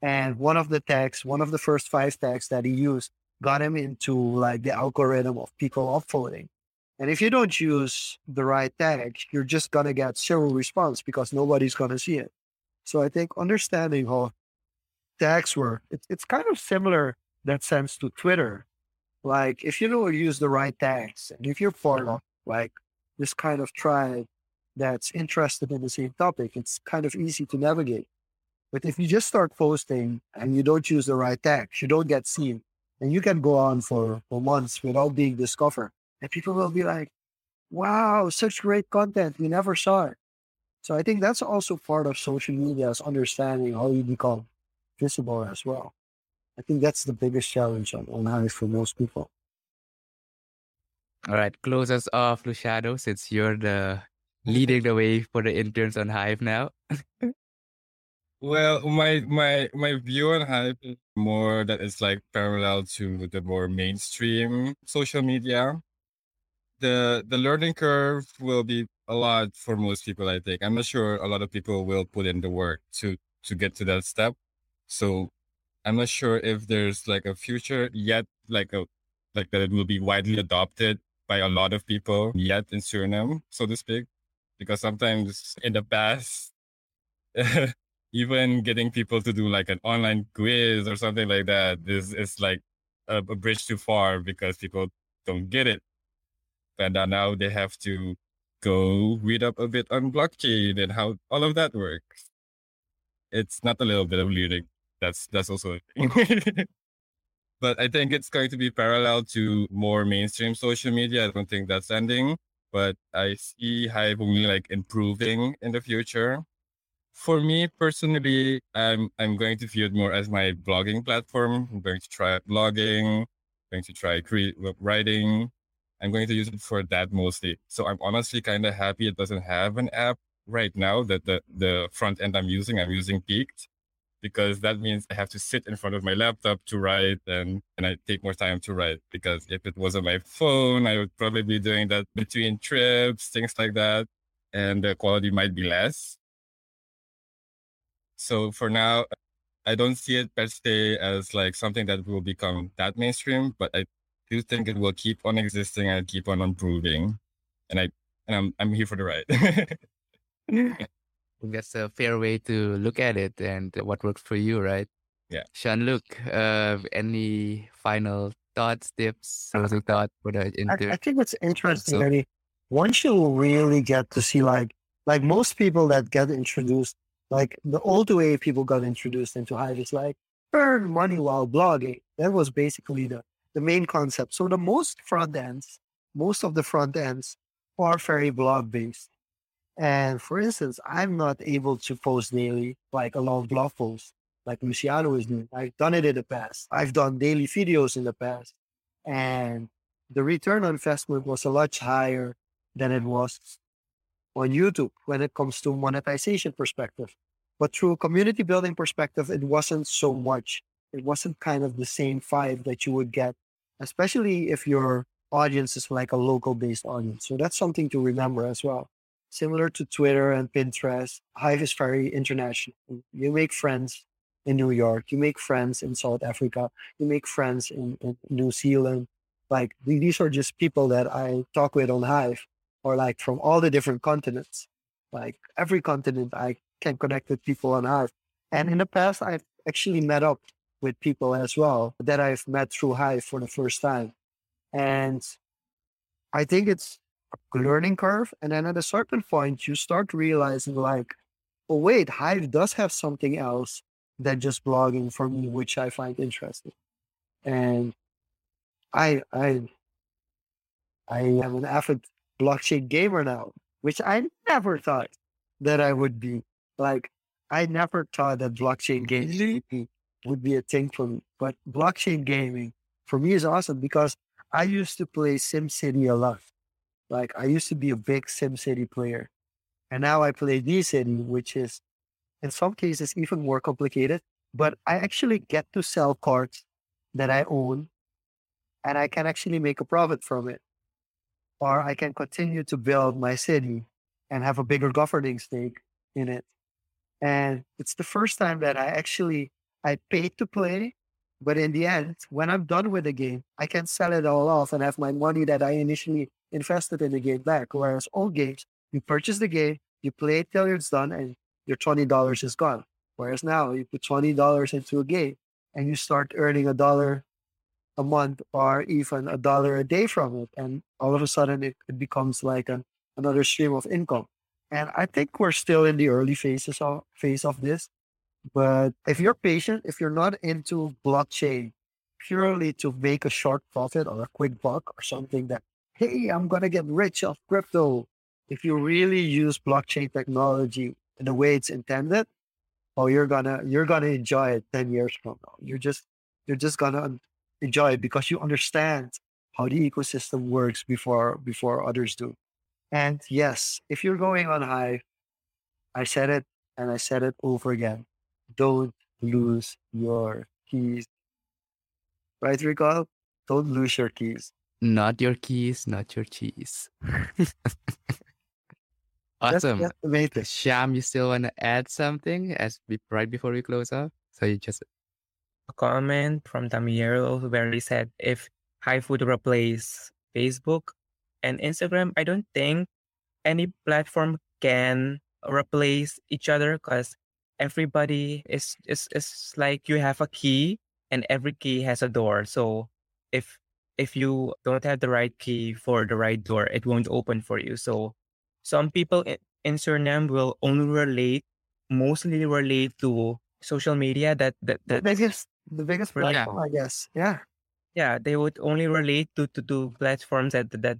And one of the tags, one of the first five tags that he used got him into like the algorithm of people upvoting. And if you don't use the right tag, you're just going to get zero response because nobody's going to see it. So I think understanding how tags work, it's, it's kind of similar that sense to Twitter. Like if you don't use the right tags and if you're part of like this kind of tribe that's interested in the same topic, it's kind of easy to navigate. But if you just start posting and you don't use the right tags, you don't get seen, and you can go on for, for months without being discovered and people will be like, wow, such great content. We never saw it. So I think that's also part of social media is understanding how you become visible as well. I think that's the biggest challenge on, on Hive for most people. All right, close us off, Luciano, since you're the leading the way for the interns on Hive now. well, my my my view on Hive is more that it's like parallel to the more mainstream social media the the learning curve will be a lot for most people i think. I'm not sure a lot of people will put in the work to to get to that step. So i'm not sure if there's like a future yet like a like that it will be widely adopted by a lot of people yet in suriname so to speak. Because sometimes in the past even getting people to do like an online quiz or something like that is is like a, a bridge too far because people don't get it and now they have to go read up a bit on blockchain and how all of that works. It's not a little bit of learning. That's that's also but I think it's going to be parallel to more mainstream social media. I don't think that's ending, but I see Hive only like improving in the future. For me personally, I'm I'm going to view it more as my blogging platform. I'm going to try blogging, going to try create writing, I'm going to use it for that mostly. So I'm honestly kind of happy it doesn't have an app right now that the, the front end I'm using, I'm using PeakD because that means I have to sit in front of my laptop to write and, and I take more time to write because if it was on my phone, I would probably be doing that between trips, things like that. And the quality might be less. So for now, I don't see it per se as like something that will become that mainstream, but I do think it will keep on existing and keep on improving. And I and I'm I'm here for the ride. That's a fair way to look at it and what works for you, right? Yeah. Jean-Luc, uh, any final thoughts, tips, closing thought for the inter- I, I think what's interesting, so, once you really get to see like like most people that get introduced, like the old way people got introduced into Hive is like earn money while blogging. That was basically the the main concept. So the most front ends, most of the front ends are very blog based. And for instance, I'm not able to post daily like a long blog post like Luciano is doing. I've done it in the past. I've done daily videos in the past. And the return on investment was a lot higher than it was on YouTube when it comes to monetization perspective. But through community building perspective, it wasn't so much. It wasn't kind of the same five that you would get especially if your audience is like a local based audience. So that's something to remember as well. Similar to Twitter and Pinterest, Hive is very international. You make friends in New York, you make friends in South Africa, you make friends in, in New Zealand. Like these are just people that I talk with on Hive or like from all the different continents. Like every continent I can connect with people on Hive. And in the past, I've actually met up with people as well that I've met through Hive for the first time. And I think it's a learning curve. And then at a certain point, you start realizing, like, oh, wait, Hive does have something else than just blogging for me, which I find interesting. And I, I, I am an avid blockchain gamer now, which I never thought that I would be. Like, I never thought that blockchain games would be a thing for me. But blockchain gaming for me is awesome because I used to play SimCity a lot. Like I used to be a big SimCity player. And now I play dCity, which is in some cases even more complicated. But I actually get to sell cards that I own and I can actually make a profit from it. Or I can continue to build my city and have a bigger governing stake in it. And it's the first time that I actually I paid to play, but in the end, when I'm done with the game, I can sell it all off and have my money that I initially invested in the game back. Whereas old games, you purchase the game, you play it till it's done, and your twenty dollars is gone. Whereas now you put twenty dollars into a game and you start earning a dollar a month or even a dollar a day from it, and all of a sudden it, it becomes like an, another stream of income. And I think we're still in the early phases of phase of this. But if you're patient, if you're not into blockchain purely to make a short profit or a quick buck or something that, hey, I'm gonna get rich off crypto. If you really use blockchain technology in the way it's intended, oh, you're gonna you're gonna enjoy it 10 years from now. You're just you're just gonna enjoy it because you understand how the ecosystem works before before others do. And yes, if you're going on Hive, I said it and I said it over again. Don't lose your keys. Right, Rico? Don't lose your keys. Not your keys, not your cheese. Awesome. get the. Sham, you still want to add something as we, right before we close up? So you just A comment from Damiero where he said if Hive would replace Facebook and Instagram, I don't think any platform can replace each other because everybody is, is is like you have a key and every key has a door. So if if you don't have the right key for the right door, it won't open for you. So some people in, in Suriname will only relate, mostly relate to social media that that, The biggest, the biggest Yeah. platform, I guess. Yeah. yeah they would only relate to to, to platforms that that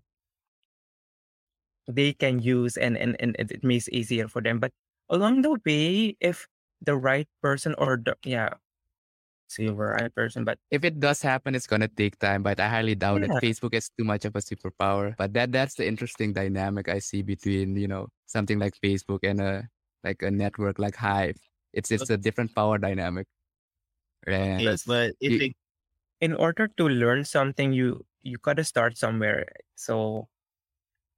they can use and, and and it it makes easier for them but along the way if the right person or the yeah see the right person but if it does happen, it's gonna take time, but I highly doubt Yeah. it. Facebook is too much of a superpower. But that that's the interesting dynamic I see between, you know, something like Facebook and a like a network like Hive. It's it's a different power dynamic. And Yes, but if you- it, in order to learn something you you gotta start somewhere so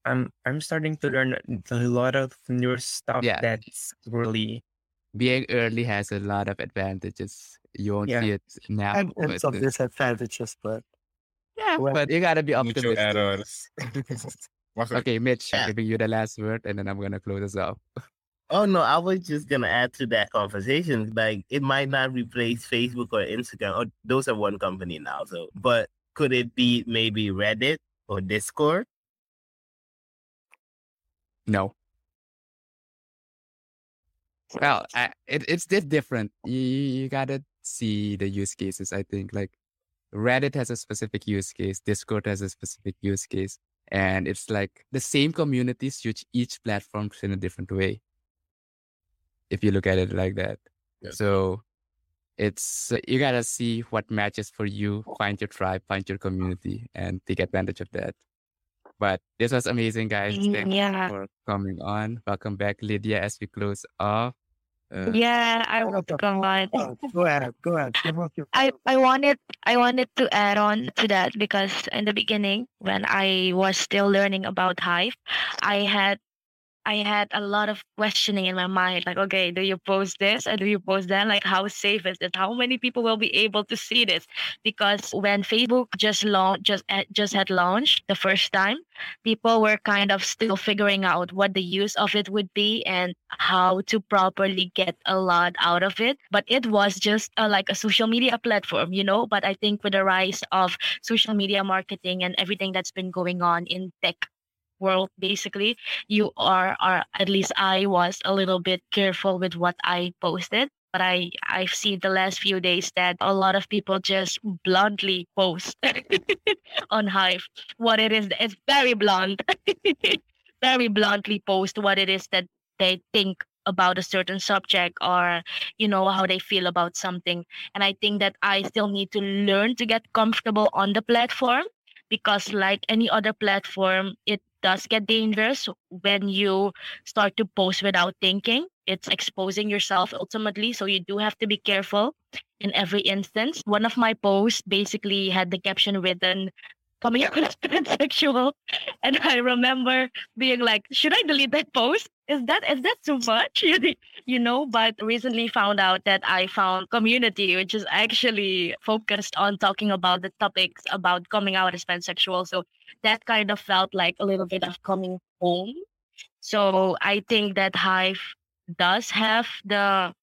i'm i'm starting to learn a lot of new stuff Yeah. that's really being early has a lot of advantages. You won't Yeah. see it now. And, and but, some disadvantages, but yeah, well, but you gotta be Mucho optimistic. errors. Makkelijk. Okay, Mitch, Yeah. giving you the last word, and then I'm gonna close us off. oh no, I was just gonna add to that conversation. Like it might not replace Facebook or Instagram, or those are one company now. So, but could it be maybe Reddit or Discord? No. Well, I, it, it's different. You, you gotta see the use cases. I think like Reddit has a specific use case, Discord has a specific use case, and it's like the same communities use each platform in a different way. If you look at it like that, Yeah. so it's uh, you gotta see what matches for you, find your tribe, find your community, and take advantage of that. But this was amazing, guys. Mm, Thank you yeah. for coming on. Welcome back, Lydia, as we close off. Uh, Yeah, I Hold want to up. come on. oh, go ahead. Go ahead. Give us your I, I wanted I wanted to add on to that because in the beginning when I was still learning about Hive, I had I had a lot of questioning in my mind, like, okay, do you post this and do you post that? Like, how safe is it? How many people will be able to see this? Because when Facebook just launched, just uh, just had launched the first time, people were kind of still figuring out what the use of it would be and how to properly get a lot out of it. But it was just uh, like a social media platform, you know. But I think with the rise of social media marketing and everything that's been going on in tech world basically. You are are at least i was a little bit careful with what i posted but i i've seen the last few days that a lot of people just bluntly post on hive what it is it's very blunt very bluntly post what it is that they think about a certain subject or you know how they feel about something. And i think that i still need to learn to get comfortable on the platform because like any other platform it does get dangerous when you start to post without thinking. It's exposing yourself ultimately so you do have to be careful in every instance. One of my posts basically had the caption written coming out as pansexual and i remember being like should i delete that post is that is that too much? You know but recently found out that i found community which is actually focused on talking about the topics about coming out as pansexual. So that kind of felt like a little bit of coming home. So i think that hive does have the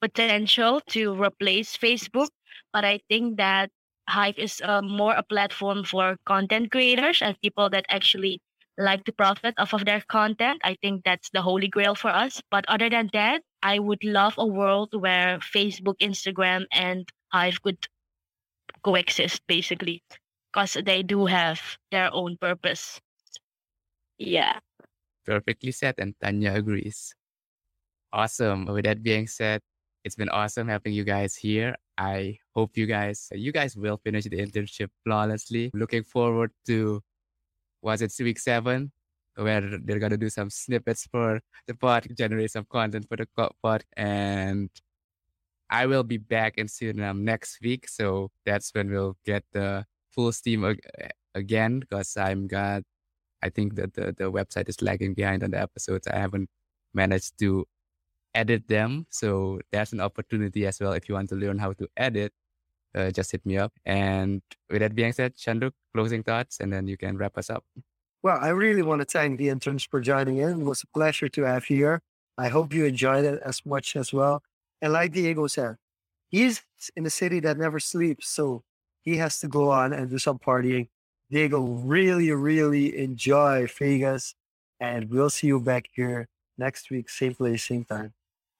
potential to replace facebook but i think that hive is uh, more a platform for content creators and people that actually like to profit off of their content. I think that's the holy grail for us. But other than that, I would love a world where Facebook, Instagram, and Hive could coexist basically because they do have their own purpose. Yeah. Perfectly said, and Tanya agrees. Awesome. With that being said, it's been awesome having you guys here. I hope you guys you guys will finish the internship flawlessly. Looking forward to was it week seven where they're gonna do some snippets for the pod, generate some content for the pod, and I will be back in Suriname next week. So that's when we'll get the full steam ag- again because I'm got. I think that the, the website is lagging behind on the episodes. I haven't managed to edit them. So there's an opportunity as well. If you want to learn how to edit, uh, just hit me up. And with that being said, Chanduk, closing thoughts, and then you can wrap us up. Well, I really want to thank the interns for joining in. It was a pleasure to have you here. I hope you enjoyed it as much as well. And like Diego said, he's in a city that never sleeps, so he has to go on and do some partying. Diego, really, really enjoy Vegas, and we'll see you back here next week, same place, same time.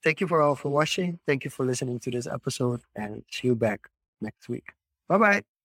Thank you for all for watching. Thank you for listening to this episode, and see you back next week. Bye bye.